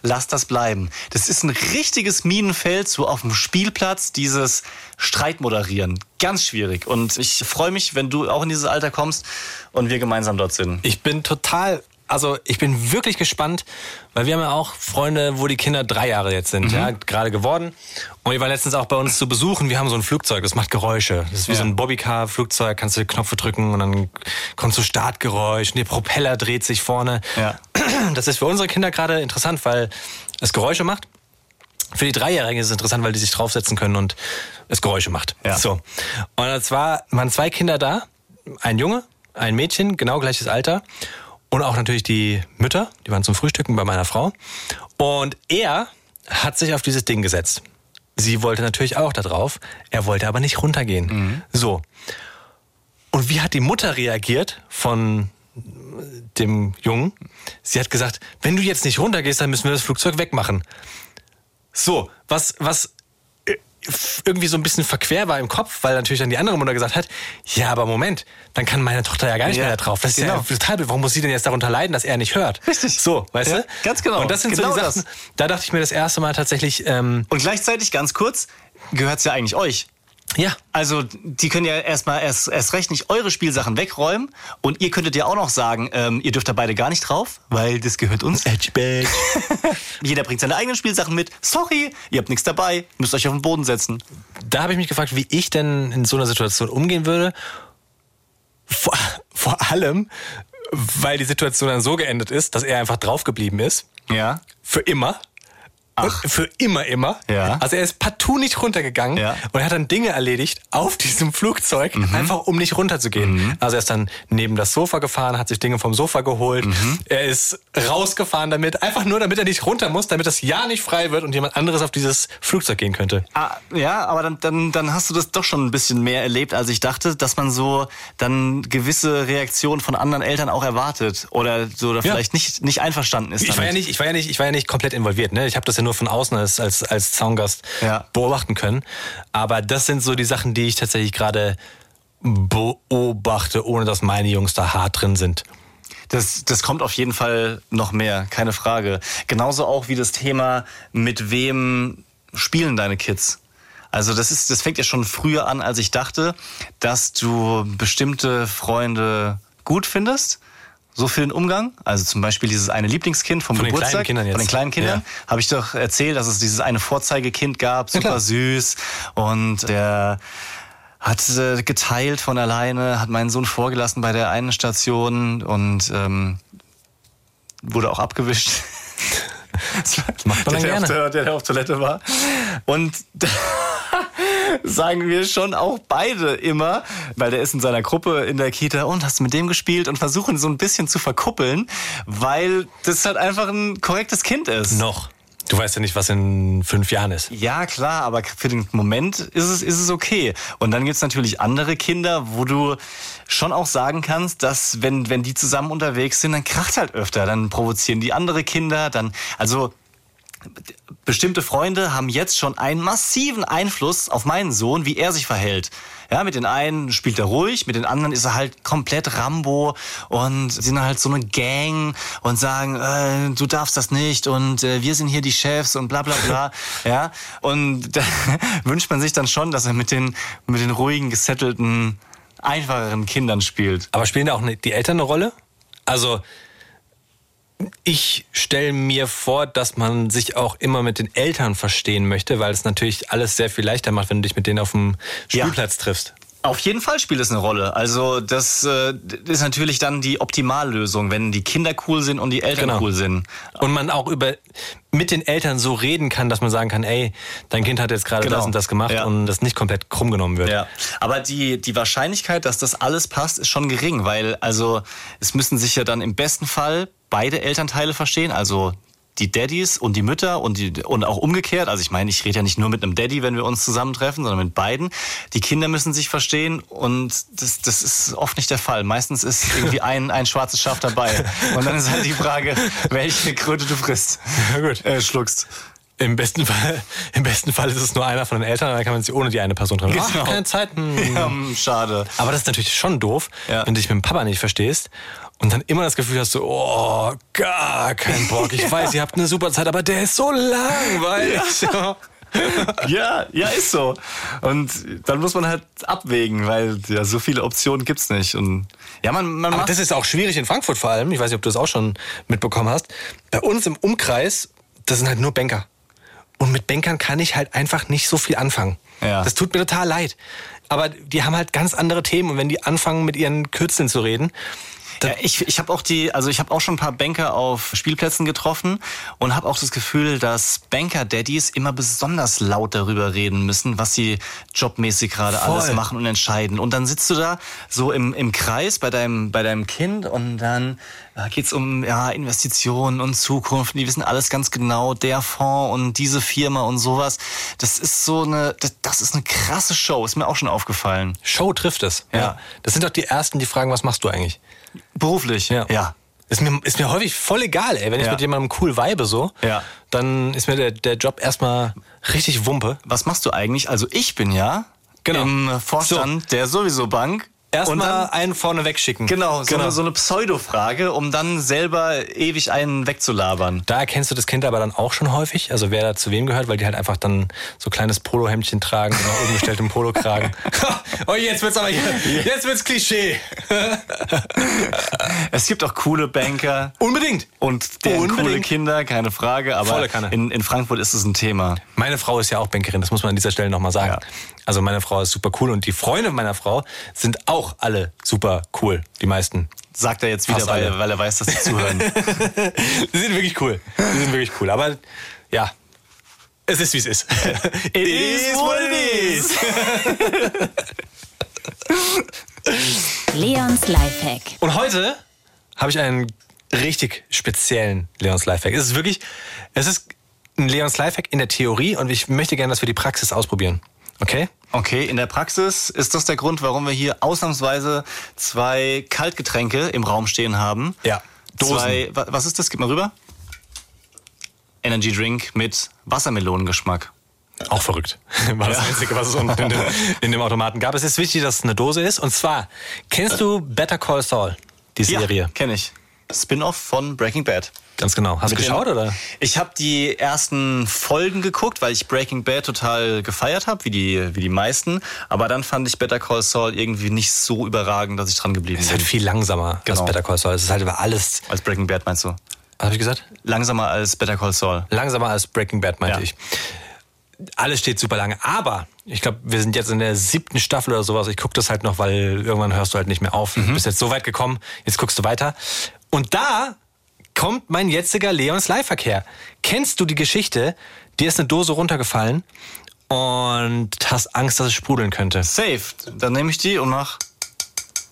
Lass das bleiben. Das ist ein richtiges Minenfeld, so auf dem Spielplatz, dieses Streit moderieren. Ganz schwierig. Und ich freue mich, wenn du auch in dieses Alter kommst und wir gemeinsam dort sind. Ich bin total also ich bin wirklich gespannt, weil wir haben ja auch Freunde, wo die Kinder drei Jahre jetzt sind, mhm. ja, gerade geworden. Und die waren letztens auch bei uns zu besuchen. Wir haben so ein Flugzeug, das macht Geräusche. Das ist wie ja. so ein Bobbycar-Flugzeug, kannst du Knöpfe drücken und dann kommt so Startgeräusch und der Propeller dreht sich vorne. Ja. Das ist für unsere Kinder gerade interessant, weil es Geräusche macht. Für die Dreijährigen ist es interessant, weil die sich draufsetzen können und es Geräusche macht. Ja. So. Und zwar waren zwei Kinder da, ein Junge, ein Mädchen, genau gleiches Alter. Und auch natürlich die Mütter, die waren zum Frühstücken bei meiner Frau. Und er hat sich auf dieses Ding gesetzt. Sie wollte natürlich auch da drauf. Er wollte aber nicht runtergehen. Mhm. So. Und wie hat die Mutter reagiert von dem Jungen? Sie hat gesagt, wenn du jetzt nicht runtergehst, dann müssen wir das Flugzeug wegmachen. So, was, was irgendwie so ein bisschen verquer war im Kopf, weil natürlich dann die andere Mutter gesagt hat, ja, aber Moment, dann kann meine Tochter ja gar nicht ja, mehr da drauf. Das ist genau. ja total, warum muss sie denn jetzt darunter leiden, dass er nicht hört? Richtig. So, weißt ja, du? Ganz genau. Und das sind genau so die Sachen, das. da dachte ich mir das erste Mal tatsächlich... Ähm, Und gleichzeitig, ganz kurz, gehört es ja eigentlich euch. Ja. Also die können ja erstmal erst, erst recht nicht eure Spielsachen wegräumen und ihr könntet ja auch noch sagen, ähm, ihr dürft da beide gar nicht drauf, weil das gehört uns. Edge Jeder bringt seine eigenen Spielsachen mit. Sorry, ihr habt nichts dabei, müsst euch auf den Boden setzen. Da habe ich mich gefragt, wie ich denn in so einer Situation umgehen würde. Vor, vor allem, weil die Situation dann so geendet ist, dass er einfach draufgeblieben ist. Ja. Für immer. Ach. für immer, immer. Ja. Also er ist partout nicht runtergegangen ja. und er hat dann Dinge erledigt auf diesem Flugzeug, mhm. einfach um nicht runterzugehen. Mhm. Also er ist dann neben das Sofa gefahren, hat sich Dinge vom Sofa geholt. Mhm. Er ist rausgefahren damit, einfach nur damit er nicht runter muss, damit das Ja nicht frei wird und jemand anderes auf dieses Flugzeug gehen könnte. Ah, ja, aber dann, dann, dann hast du das doch schon ein bisschen mehr erlebt, als ich dachte, dass man so dann gewisse Reaktionen von anderen Eltern auch erwartet oder so oder ja. vielleicht nicht, nicht einverstanden ist. Ich damit. war ja nicht, ich war ja nicht, ich war ja nicht komplett involviert. Ne? Ich habe das ja nur von außen als, als, als Zaungast ja. beobachten können. Aber das sind so die Sachen, die ich tatsächlich gerade beobachte, ohne dass meine Jungs da hart drin sind. Das, das kommt auf jeden Fall noch mehr, keine Frage. Genauso auch wie das Thema, mit wem spielen deine Kids? Also das ist, das fängt ja schon früher an, als ich dachte, dass du bestimmte Freunde gut findest so für den Umgang. Also zum Beispiel dieses eine Lieblingskind vom Von den Geburtstag. kleinen Kindern jetzt. Von den kleinen Kindern. Ja. Habe ich doch erzählt, dass es dieses eine Vorzeigekind gab, super klar. süß. Und der hat äh, geteilt von alleine, hat meinen Sohn vorgelassen bei der einen Station und ähm, wurde auch abgewischt. Das Macht man der, der, auf, der, der auf Toilette war. Und sagen wir schon auch beide immer, weil der ist in seiner Gruppe in der Kita und hast mit dem gespielt und versuchen so ein bisschen zu verkuppeln, weil das halt einfach ein korrektes Kind ist. Noch. Du weißt ja nicht, was in fünf Jahren ist. Ja, klar, aber für den Moment ist es, ist es okay. Und dann gibt's natürlich andere Kinder, wo du schon auch sagen kannst, dass wenn, wenn die zusammen unterwegs sind, dann kracht halt öfter, dann provozieren die andere Kinder, dann, also bestimmte Freunde haben jetzt schon einen massiven Einfluss auf meinen Sohn, wie er sich verhält. Ja, mit den einen spielt er ruhig, mit den anderen ist er halt komplett Rambo und sie sind halt so eine Gang und sagen, äh, du darfst das nicht und äh, wir sind hier die Chefs und bla bla bla. ja, und da wünscht man sich dann schon, dass er mit den, mit den ruhigen, gesettelten, einfacheren Kindern spielt. Aber spielen da auch ne- die Eltern eine Rolle? Also, ich stelle mir vor, dass man sich auch immer mit den Eltern verstehen möchte, weil es natürlich alles sehr viel leichter macht, wenn du dich mit denen auf dem Ja. Spielplatz triffst. Auf jeden Fall spielt es eine Rolle. Also das äh, ist natürlich dann die Optimallösung, wenn die Kinder cool sind und die Eltern Genau. cool sind. Und man auch über mit den Eltern so reden kann, dass man sagen kann, ey, dein Kind hat jetzt gerade Genau. das und das gemacht Ja. und das nicht komplett krumm genommen wird. Ja, aber die, die Wahrscheinlichkeit, dass das alles passt, ist schon gering, weil also es müssen sich ja dann im besten Fall beide Elternteile verstehen, also die Daddys und die Mütter und, die, und auch umgekehrt. Also ich meine, ich rede ja nicht nur mit einem Daddy, wenn wir uns zusammentreffen, sondern mit beiden. Die Kinder müssen sich verstehen und das, das ist oft nicht der Fall. Meistens ist irgendwie ein, ein schwarzes Schaf dabei. Und dann ist halt die Frage, welche Kröte du frisst. Ja, gut. Äh, schluckst. Im besten Fall, im besten Fall ist es nur einer von den Eltern, dann kann man sich ohne die eine Person treffen. Genau. Ach, keine Zeit. hm. Ja, hm, schade. Aber das ist natürlich schon doof, Ja. wenn du dich mit dem Papa nicht verstehst und dann immer das Gefühl hast, so, oh, gar kein Bock. Ich weiß, ihr habt eine super Zeit, aber der ist so langweilig. So. Ja, ja, ist so. Und dann muss man halt abwägen, weil ja so viele Optionen gibt's nicht. Und ja, man, man Aber das ist auch schwierig in Frankfurt vor allem. Ich weiß nicht, ob du das auch schon mitbekommen hast. Bei uns im Umkreis, das sind halt nur Banker. Und mit Bankern kann ich halt einfach nicht so viel anfangen. Ja. Das tut mir total leid. Aber die haben halt ganz andere Themen und wenn die anfangen, mit ihren Kürzeln zu reden, Ja, ich ich habe auch die, also ich habe auch schon ein paar Banker auf Spielplätzen getroffen und habe auch das Gefühl, dass Banker-Daddies immer besonders laut darüber reden müssen, was sie jobmäßig gerade alles machen und entscheiden. Und dann sitzt du da so im, im Kreis bei deinem, bei deinem Kind und dann äh, geht's um ja, Investitionen und Zukunft. Die wissen alles ganz genau, der Fonds und diese Firma und sowas. Das ist so eine, das, das ist eine krasse Show, ist mir auch schon aufgefallen. Show trifft es. Ja. Das sind doch die Ersten, die fragen, was machst du eigentlich? Beruflich, Ja. ja. Ist mir, ist mir häufig voll egal, ey. Wenn ich Ja. mit jemandem cool vibe so, Ja. dann ist mir der, der Job erstmal richtig Wumpe. was machst du eigentlich? Also ich bin ja Genau. im Vorstand der sowieso Bank. Erstmal einen vorne wegschicken. genau, so, Eine, so eine Pseudo-Frage, um dann selber ewig einen wegzulabern. Da erkennst du das Kind aber dann auch schon häufig, also wer da zu wem gehört, weil die halt einfach dann so kleines Polohemdchen tragen und nach oben gestelltem Polokragen. oh, jetzt wird's aber hier, jetzt wird's Klischee. Es gibt auch coole Banker Unbedingt. und deren Unbedingt. coole Kinder, keine Frage. Aber in, in Frankfurt ist es ein Thema. Meine Frau ist ja auch Bankerin, das muss man an dieser Stelle nochmal sagen. Ja. Also meine Frau ist super cool und die Freunde meiner Frau sind auch alle super cool, die meisten. Sagt er jetzt wieder, weil, weil er weiß, dass sie zuhören. Die sind wirklich cool. Die sind wirklich cool. Aber ja, es ist wie es ist. It is what it is. Leons Lifehack. Und heute habe ich einen richtig speziellen Leons Lifehack. Es ist wirklich, es ist ein Leons Lifehack in der Theorie und ich möchte gerne, dass wir die Praxis ausprobieren. Okay? Okay, in der Praxis ist das der Grund, warum wir hier ausnahmsweise zwei Kaltgetränke im Raum stehen haben. Ja, Dosen. Zwei, wa- was ist das? Gib mal rüber. Energy Drink mit Wassermelonengeschmack. Auch verrückt. War das Einzige, was es in dem, in dem Automaten gab. Es ist wichtig, dass es eine Dose ist. Und zwar, kennst du Better Call Saul, die Serie? Ja, kenne ich. Spin-off von Breaking Bad. Ganz genau. Hast du geschaut dem- oder? Ich habe die ersten Folgen geguckt, weil ich Breaking Bad total gefeiert habe, wie die, wie die meisten. Aber dann fand ich Better Call Saul irgendwie nicht so überragend, dass ich dran geblieben Es ist bin. halt viel langsamer Genau. als Better Call Saul. Es ist halt über alles. Als Breaking Bad meinst du? Was habe ich gesagt? Langsamer als Better Call Saul. Langsamer als Breaking Bad, meinte Ja. ich. Alles steht super lange. Aber ich glaube, wir sind jetzt in der siebten Staffel oder sowas. Ich gucke das halt noch, weil irgendwann hörst du halt nicht mehr auf. Mhm. Du bist jetzt so weit gekommen, jetzt guckst du weiter. Und da kommt mein jetziger Leons Live-Verkehr. Kennst du die Geschichte? Dir ist eine Dose runtergefallen und hast Angst, dass es sprudeln könnte. Safe. Dann nehme ich die und mach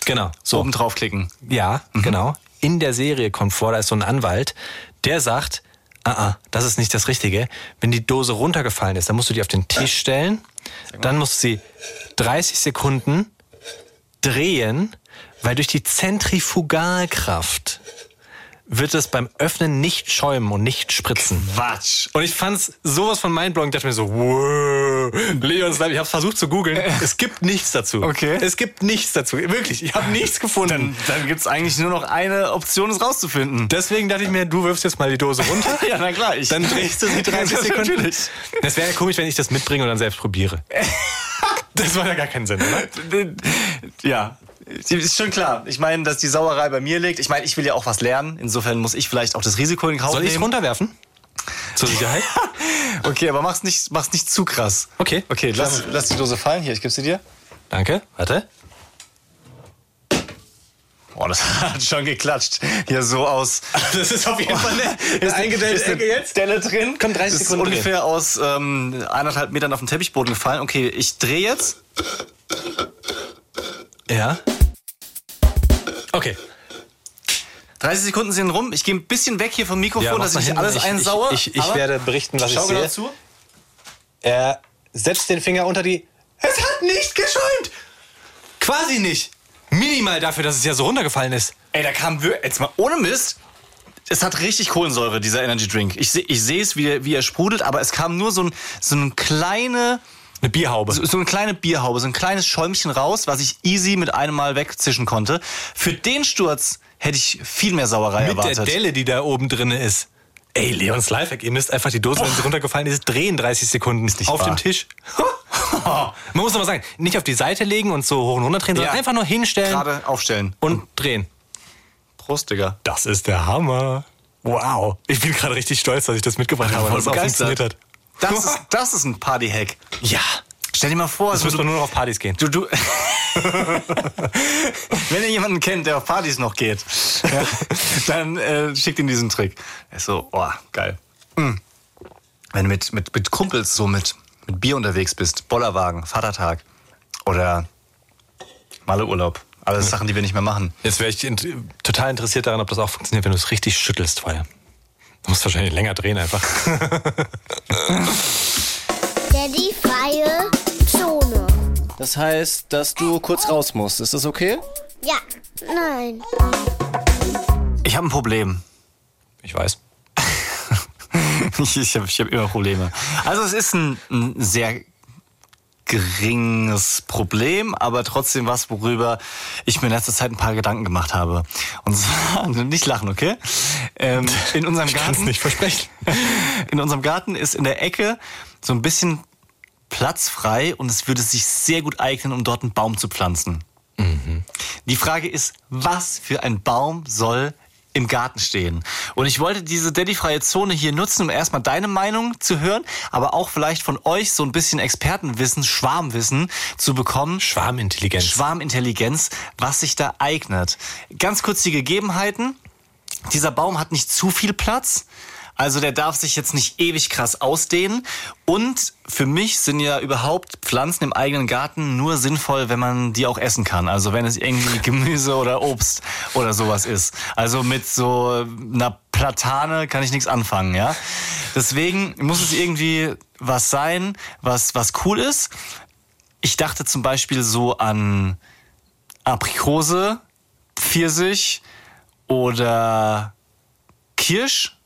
Genau. So. oben draufklicken. Ja, genau. In der Serie kommt vor, da ist so ein Anwalt, der sagt, ah, ah, das ist nicht das Richtige. Wenn die Dose runtergefallen ist, dann musst du die auf den Tisch stellen, dann musst du sie 30 Sekunden drehen, weil durch die Zentrifugalkraft wird es beim Öffnen nicht schäumen und nicht spritzen. Quatsch. Und ich fand's sowas von mindblowing, ich dachte mir so, wow, Leons ich habe versucht zu googeln, es gibt nichts dazu. Okay. Es gibt nichts dazu, wirklich, ich habe nichts gefunden. Dann, dann gibt's eigentlich nur noch eine Option, es rauszufinden. Deswegen dachte ich mir, du wirfst jetzt mal die Dose runter. Ja, na klar. Ich, Dann drehst du sie 30 Ja, Sekunden. Natürlich. Das wäre ja komisch, wenn ich das mitbringe und dann selbst probiere. Das macht ja gar keinen Sinn, oder? Ja. Ist schon klar. Ich meine, dass die Sauerei bei mir liegt. Ich meine, ich will ja auch was lernen. Insofern muss ich vielleicht auch das Risiko in Kauf Soll ich es nehmen. runterwerfen? Zur Sicherheit? Okay, aber mach's nicht, mach's nicht zu krass. Okay. Okay, lass, lass die Dose fallen. Hier, ich gebe sie dir. Danke. Warte. Boah, das hat schon geklatscht. Hier so aus. Das ist auf jeden Fall eine, Ist eingedellte Ecke jetzt. Delle drin. Komm, 30 ist Sekunden ungefähr aus ähm, eineinhalb Metern auf den Teppichboden gefallen. Okay, ich drehe jetzt. Ja. Okay. 30 Sekunden sind rum. Ich gehe ein bisschen weg hier vom Mikrofon, Ja, dass ich nicht alles ich, einsauere. Ich, ich, ich werde berichten, was Schau ich genau sehe. zu. Er setzt den Finger unter die... Es hat nicht geschäumt! Quasi nicht. Minimal dafür, dass es ja so runtergefallen ist. Ey, da kam wir jetzt mal ohne Mist. Es hat richtig Kohlensäure, dieser Energy Drink. Ich sehe ich sehe es, wie, er- wie er sprudelt, aber es kam nur so ein, so ein kleine, Eine Bierhaube. so, so eine kleine Bierhaube, so ein kleines Schäumchen raus, was ich easy mit einem Mal wegzischen konnte. Für den Sturz hätte ich viel mehr Sauerei Mit erwartet. der Delle, die da oben drin ist. Ey, Leons Lifehack, ihr müsst einfach die Dose, wenn sie runtergefallen ist, drehen 30 Sekunden nicht auf wahr. dem Tisch. Man muss aber sagen, nicht auf die Seite legen und so hoch und runter drehen, sondern Ja. einfach nur hinstellen Gerade aufstellen. und drehen. Prost, Digga. Das ist der Hammer. Wow. Ich bin gerade richtig stolz, dass ich das mitgebracht habe, dass es auch begeistert. funktioniert hat. Das ist, das ist ein Party-Hack. Ja. Stell dir mal vor, Jetzt so müssen wir nur noch auf Partys gehen. Du, du. Wenn ihr jemanden kennt, der auf Partys noch geht, ja, dann äh, schickt ihm diesen Trick. Er ist so, oh, geil. Mm. Wenn du mit, mit, mit Kumpels so mit, mit Bier unterwegs bist, Bollerwagen, Vatertag oder Malleurlaub. Alles Sachen, die wir nicht mehr machen. Jetzt wäre ich int total interessiert daran, ob das auch funktioniert, wenn du es richtig schüttelst vorher. Du musst wahrscheinlich länger drehen einfach. Daddy freie Zone. Das heißt, dass du kurz raus musst. Ist das okay? Ja, nein. Ich habe ein Problem. Ich weiß. Ich, ich habe ich hab immer Probleme. Also es ist ein, ein sehr geringes Problem, aber trotzdem was, worüber ich mir in letzter Zeit ein paar Gedanken gemacht habe. Und zwar, nicht lachen, okay? Ähm, in unserem Ich Garten, nicht versprechen. in unserem Garten ist in der Ecke so ein bisschen Platz frei und es würde sich sehr gut eignen, um dort einen Baum zu pflanzen. Die Frage ist, was für ein Baum soll im Garten stehen? Und ich wollte diese daddyfreie Zone hier nutzen, um erstmal deine Meinung zu hören, aber auch vielleicht von euch so ein bisschen Expertenwissen, Schwarmwissen zu bekommen. Schwarmintelligenz. Schwarmintelligenz, was sich da eignet. Ganz kurz die Gegebenheiten. Dieser Baum hat nicht zu viel Platz. Also der darf sich jetzt nicht ewig krass ausdehnen. Und für mich sind ja überhaupt Pflanzen im eigenen Garten nur sinnvoll, wenn man die auch essen kann. Also wenn es irgendwie Gemüse oder Obst oder sowas ist. Also mit so einer Platane kann ich nichts anfangen, ja. Deswegen muss es irgendwie was sein, was, was cool ist. Ich dachte zum Beispiel so an Aprikose, Pfirsich oder Kirsch.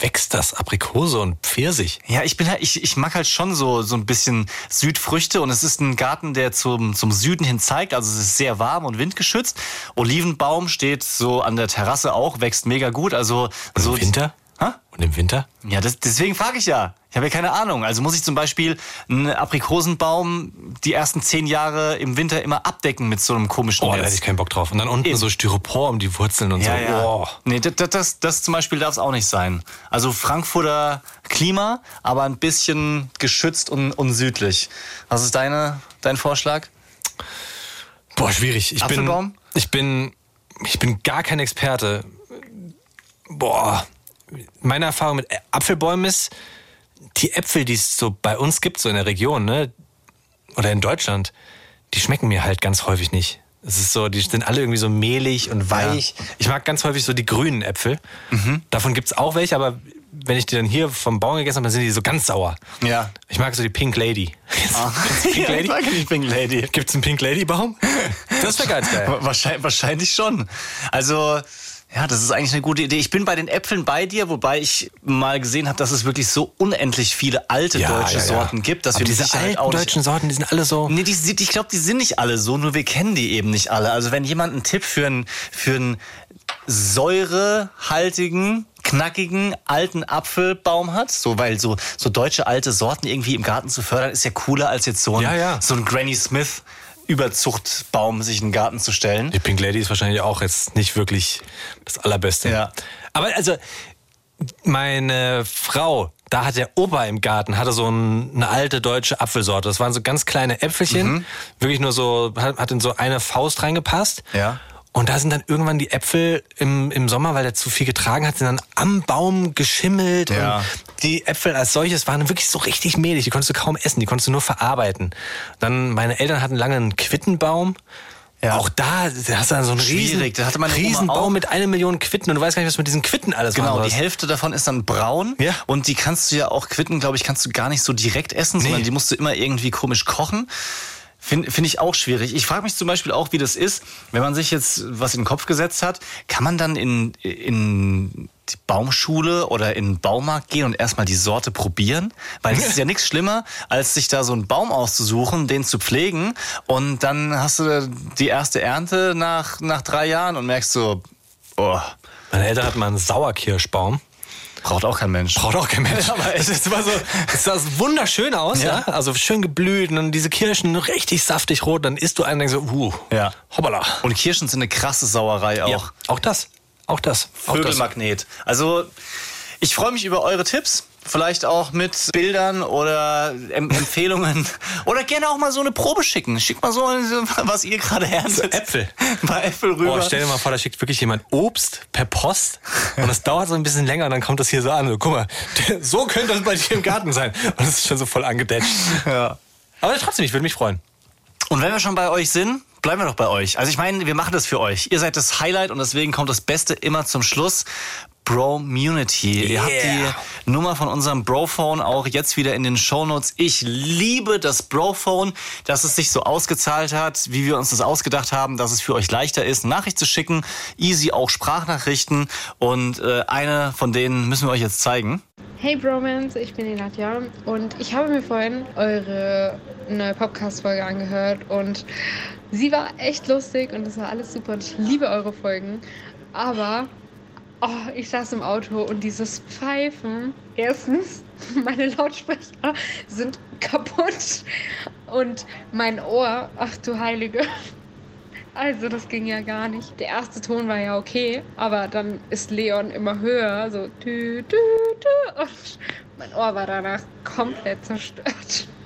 Wächst das? Aprikose und Pfirsich. Ja, ich bin halt, ich, ich mag halt schon so, so ein bisschen Südfrüchte und es ist ein Garten, der zum, zum Süden hin zeigt, also es ist sehr warm und windgeschützt. Olivenbaum steht so an der Terrasse auch, wächst mega gut, also Und so. im Winter? Hä? Und im Winter? Ja, das, deswegen frage ich ja. Ich habe ja keine Ahnung. Also muss ich zum Beispiel einen Aprikosenbaum die ersten zehn Jahre im Winter immer abdecken mit so einem komischen Oh, da Netz. hätte ich keinen Bock drauf. Und dann unten Eben. so Styropor um die Wurzeln und Ja, so. ja. Oh. Nee, das, das, das, das zum Beispiel darf es auch nicht sein. Also Frankfurter Klima, aber ein bisschen geschützt und, und südlich. Was ist deine, dein Vorschlag? Boah, schwierig. Ich Apfelbaum? bin, ich bin, ich bin gar kein Experte. Boah, meine Erfahrung mit Apfelbäumen ist, die Äpfel, die es so bei uns gibt, so in der Region, ne, oder in Deutschland, die schmecken mir halt ganz häufig nicht. Es ist so, die sind alle irgendwie so mehlig und weich. Ich mag ganz häufig so die grünen Äpfel. Mhm. Davon gibt's auch welche, aber wenn ich die dann hier vom Baum gegessen habe, dann sind die so ganz sauer. Ja. Ich mag so die Pink Lady. Du Pink Lady? Ja, ich mag die Pink Lady. Gibt's einen Pink Lady Baum? Das wäre ganz geil. Wahrscheinlich, wahrscheinlich schon. Also, ja, das ist eigentlich eine gute Idee. Ich bin bei den Äpfeln bei dir, wobei ich mal gesehen habe, dass es wirklich so unendlich viele alte deutsche Sorten gibt, dass Aber wir die diese Sicherheit alten auch nicht- deutschen Sorten, die sind alle so. Nee, die, sind- ich glaube, die sind nicht alle so, nur wir kennen die eben nicht alle. Also wenn jemand einen Tipp für einen, für einen säurehaltigen, knackigen, alten Apfelbaum hat, so weil so, so deutsche alte Sorten irgendwie im Garten zu fördern, ist ja cooler als jetzt so ein, Ja, ja. So ein Granny Smith Überzuchtbaum sich in den Garten zu stellen. Die Pink Lady ist wahrscheinlich auch jetzt nicht wirklich das Allerbeste. Ja. Aber also, meine Frau, da hat der Opa im Garten, hatte so ein, eine alte deutsche Apfelsorte. Das waren so ganz kleine Äpfelchen. Wirklich nur so, hat, hat in so eine Faust reingepasst. Ja. Und da sind dann irgendwann die Äpfel im, im Sommer, weil der zu viel getragen hat, sind dann am Baum geschimmelt. Ja. Und die Äpfel als solches waren wirklich so richtig mehlig. Die konntest du kaum essen, die konntest du nur verarbeiten. Dann, meine Eltern hatten lange einen Quittenbaum. Ja. Auch da, da hast du dann so einen riesen, Schwierig, da hatte meine Oma riesen auch. Baum mit einer Million Quitten und du weißt gar nicht, was mit diesen Quitten alles Genau, machen die. Hälfte davon ist dann braun Ja. und die kannst du ja auch quitten, glaube ich, kannst du gar nicht so direkt essen, sondern Nee. die musst du immer irgendwie komisch kochen. Finde find ich auch schwierig. Ich frage mich zum Beispiel auch, wie das ist, wenn man sich jetzt was in den Kopf gesetzt hat, kann man dann in, in die Baumschule oder in den Baumarkt gehen und erstmal die Sorte probieren? Weil es ist ja nichts schlimmer, als sich da so einen Baum auszusuchen, den zu pflegen und dann hast du die erste Ernte nach, nach drei Jahren und merkst so, oh, Meine Eltern hatten mal einen Sauerkirschbaum. Braucht auch kein Mensch. Braucht auch kein Mensch. Ja, aber es war so, es sah wunderschön aus, ja. Ja. Also schön geblüht und dann diese Kirschen richtig saftig rot. Dann isst du einen und denkst so, uh, Ja. hoppala. Und Kirschen sind eine krasse Sauerei auch. Ja. Auch das. Auch das. Vögelmagnet. Also, ich freue mich über eure Tipps. Vielleicht auch mit Bildern oder em Empfehlungen. Oder gerne auch mal so eine Probe schicken. Schickt mal so, was ihr gerade erntet. Äpfel. Bei Äpfel rüber. Boah, stell dir mal vor, da schickt wirklich jemand Obst per Post und das dauert so ein bisschen länger und dann kommt das hier so an. So, guck mal, so könnte das bei dir im Garten sein. Und das ist schon so voll angedetscht. ja. Aber trotzdem, ich würde mich freuen. Und wenn wir schon bei euch sind, bleiben wir doch bei euch. Also ich meine, wir machen das für euch. Ihr seid das Highlight und deswegen kommt das Beste immer zum Schluss. Bromunity. Ihr habt Yeah. die Nummer von unserem Brophone auch jetzt wieder in den Shownotes. Ich liebe das Brophone, dass es sich so ausgezahlt hat, wie wir uns das ausgedacht haben, dass es für euch leichter ist, Nachricht zu schicken. Easy auch Sprachnachrichten. Und äh, eine von denen müssen wir euch jetzt zeigen. Hey Bromance, ich bin die Nadja und ich habe mir vorhin eure neue Podcast-Folge angehört und sie war echt lustig und es war alles super und ich liebe eure Folgen. Aber oh, ich saß im Auto und dieses Pfeifen, erstens, meine Lautsprecher sind kaputt und mein Ohr, ach du Heilige. Also, das ging ja gar nicht. Der erste Ton war ja okay, aber dann ist Leon immer höher, so tü, tü, tü, und mein Ohr war danach komplett zerstört.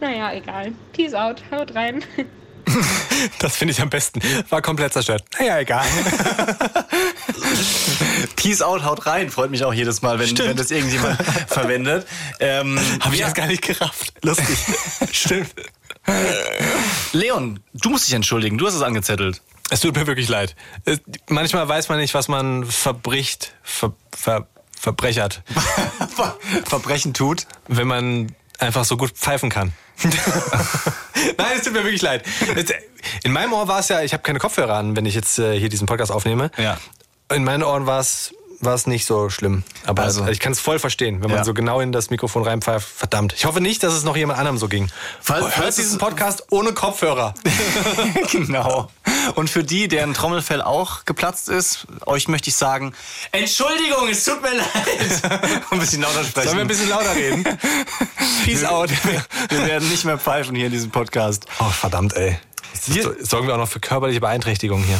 Naja, egal. Peace out, haut rein. Das finde ich am besten. War komplett zerstört. Naja, egal. Peace out, haut rein. Freut mich auch jedes Mal, wenn, wenn das irgendjemand verwendet. Ähm, Habe ich ja. erst gar nicht gerafft. Lustig. Stimmt. Leon, du musst dich entschuldigen. Du hast es angezettelt. Es tut mir wirklich leid. Es- Manchmal weiß man nicht, was man verbricht, ver, ver, verbrechert, Ver Verbrechen tut. wenn man einfach so gut pfeifen kann. Nein, es tut mir wirklich leid. In meinem Ohr war es ja, ich habe keine Kopfhörer an, wenn ich jetzt äh, hier diesen Podcast aufnehme. Ja. In meinen Ohren war es war es nicht so schlimm. Aber Also- ich kann es voll verstehen, wenn Ja. man so genau in das Mikrofon reinpfeift. Verdammt. Ich hoffe nicht, dass es noch jemand anderem so ging. Falls- Hört falls diesen es- Podcast ohne Kopfhörer. genau. Und für die, deren Trommelfell auch geplatzt ist, euch möchte ich sagen, Entschuldigung, es tut mir leid. ein bisschen lauter sprechen. Sollen wir ein bisschen lauter reden? Peace out. wir werden nicht mehr pfeifen hier in diesem Podcast. Oh, verdammt, ey. Sorgen wir auch noch für körperliche Beeinträchtigungen hier.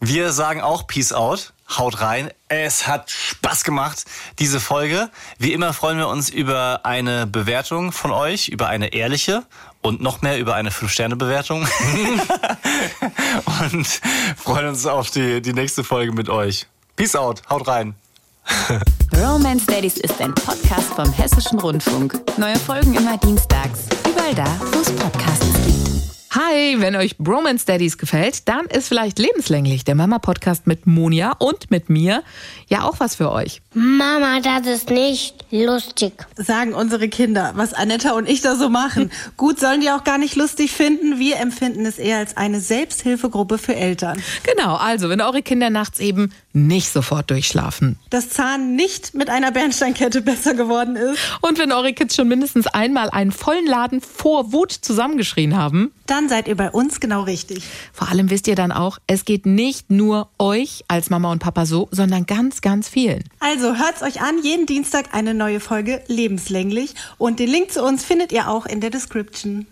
Wir sagen auch Peace out. Haut rein. Es hat Spaß gemacht, diese Folge. Wie immer freuen wir uns über eine Bewertung von euch, über eine ehrliche und noch mehr über eine 5-Sterne-Bewertung. und freuen uns auf die, die nächste Folge mit euch. Peace out. Haut rein. Romance Daddies ist ein Podcast vom Hessischen Rundfunk. Neue Folgen immer dienstags. Überall da, wo es Podcasts gibt. Hi, wenn euch Bromance Daddies gefällt, dann ist vielleicht lebenslänglich der Mama-Podcast mit Monia und mit mir ja auch was für euch. Mama, das ist nicht lustig. sagen unsere Kinder, was Anetta und ich da so machen. Gut, sollen die auch gar nicht lustig finden. Wir empfinden es eher als eine Selbsthilfegruppe für Eltern. Genau, also wenn eure Kinder nachts eben nicht sofort durchschlafen. Dass Zahn nicht mit einer Bernsteinkette besser geworden ist, Und wenn eure Kids schon mindestens einmal einen vollen Laden vor Wut zusammengeschrien haben. dann seid ihr bei uns genau richtig. Vor allem wisst ihr dann auch, es geht nicht nur euch als Mama und Papa so, sondern ganz, ganz vielen. Also hört's euch an, jeden Dienstag eine neue Folge lebenslänglich und den Link zu uns findet ihr auch in der Description.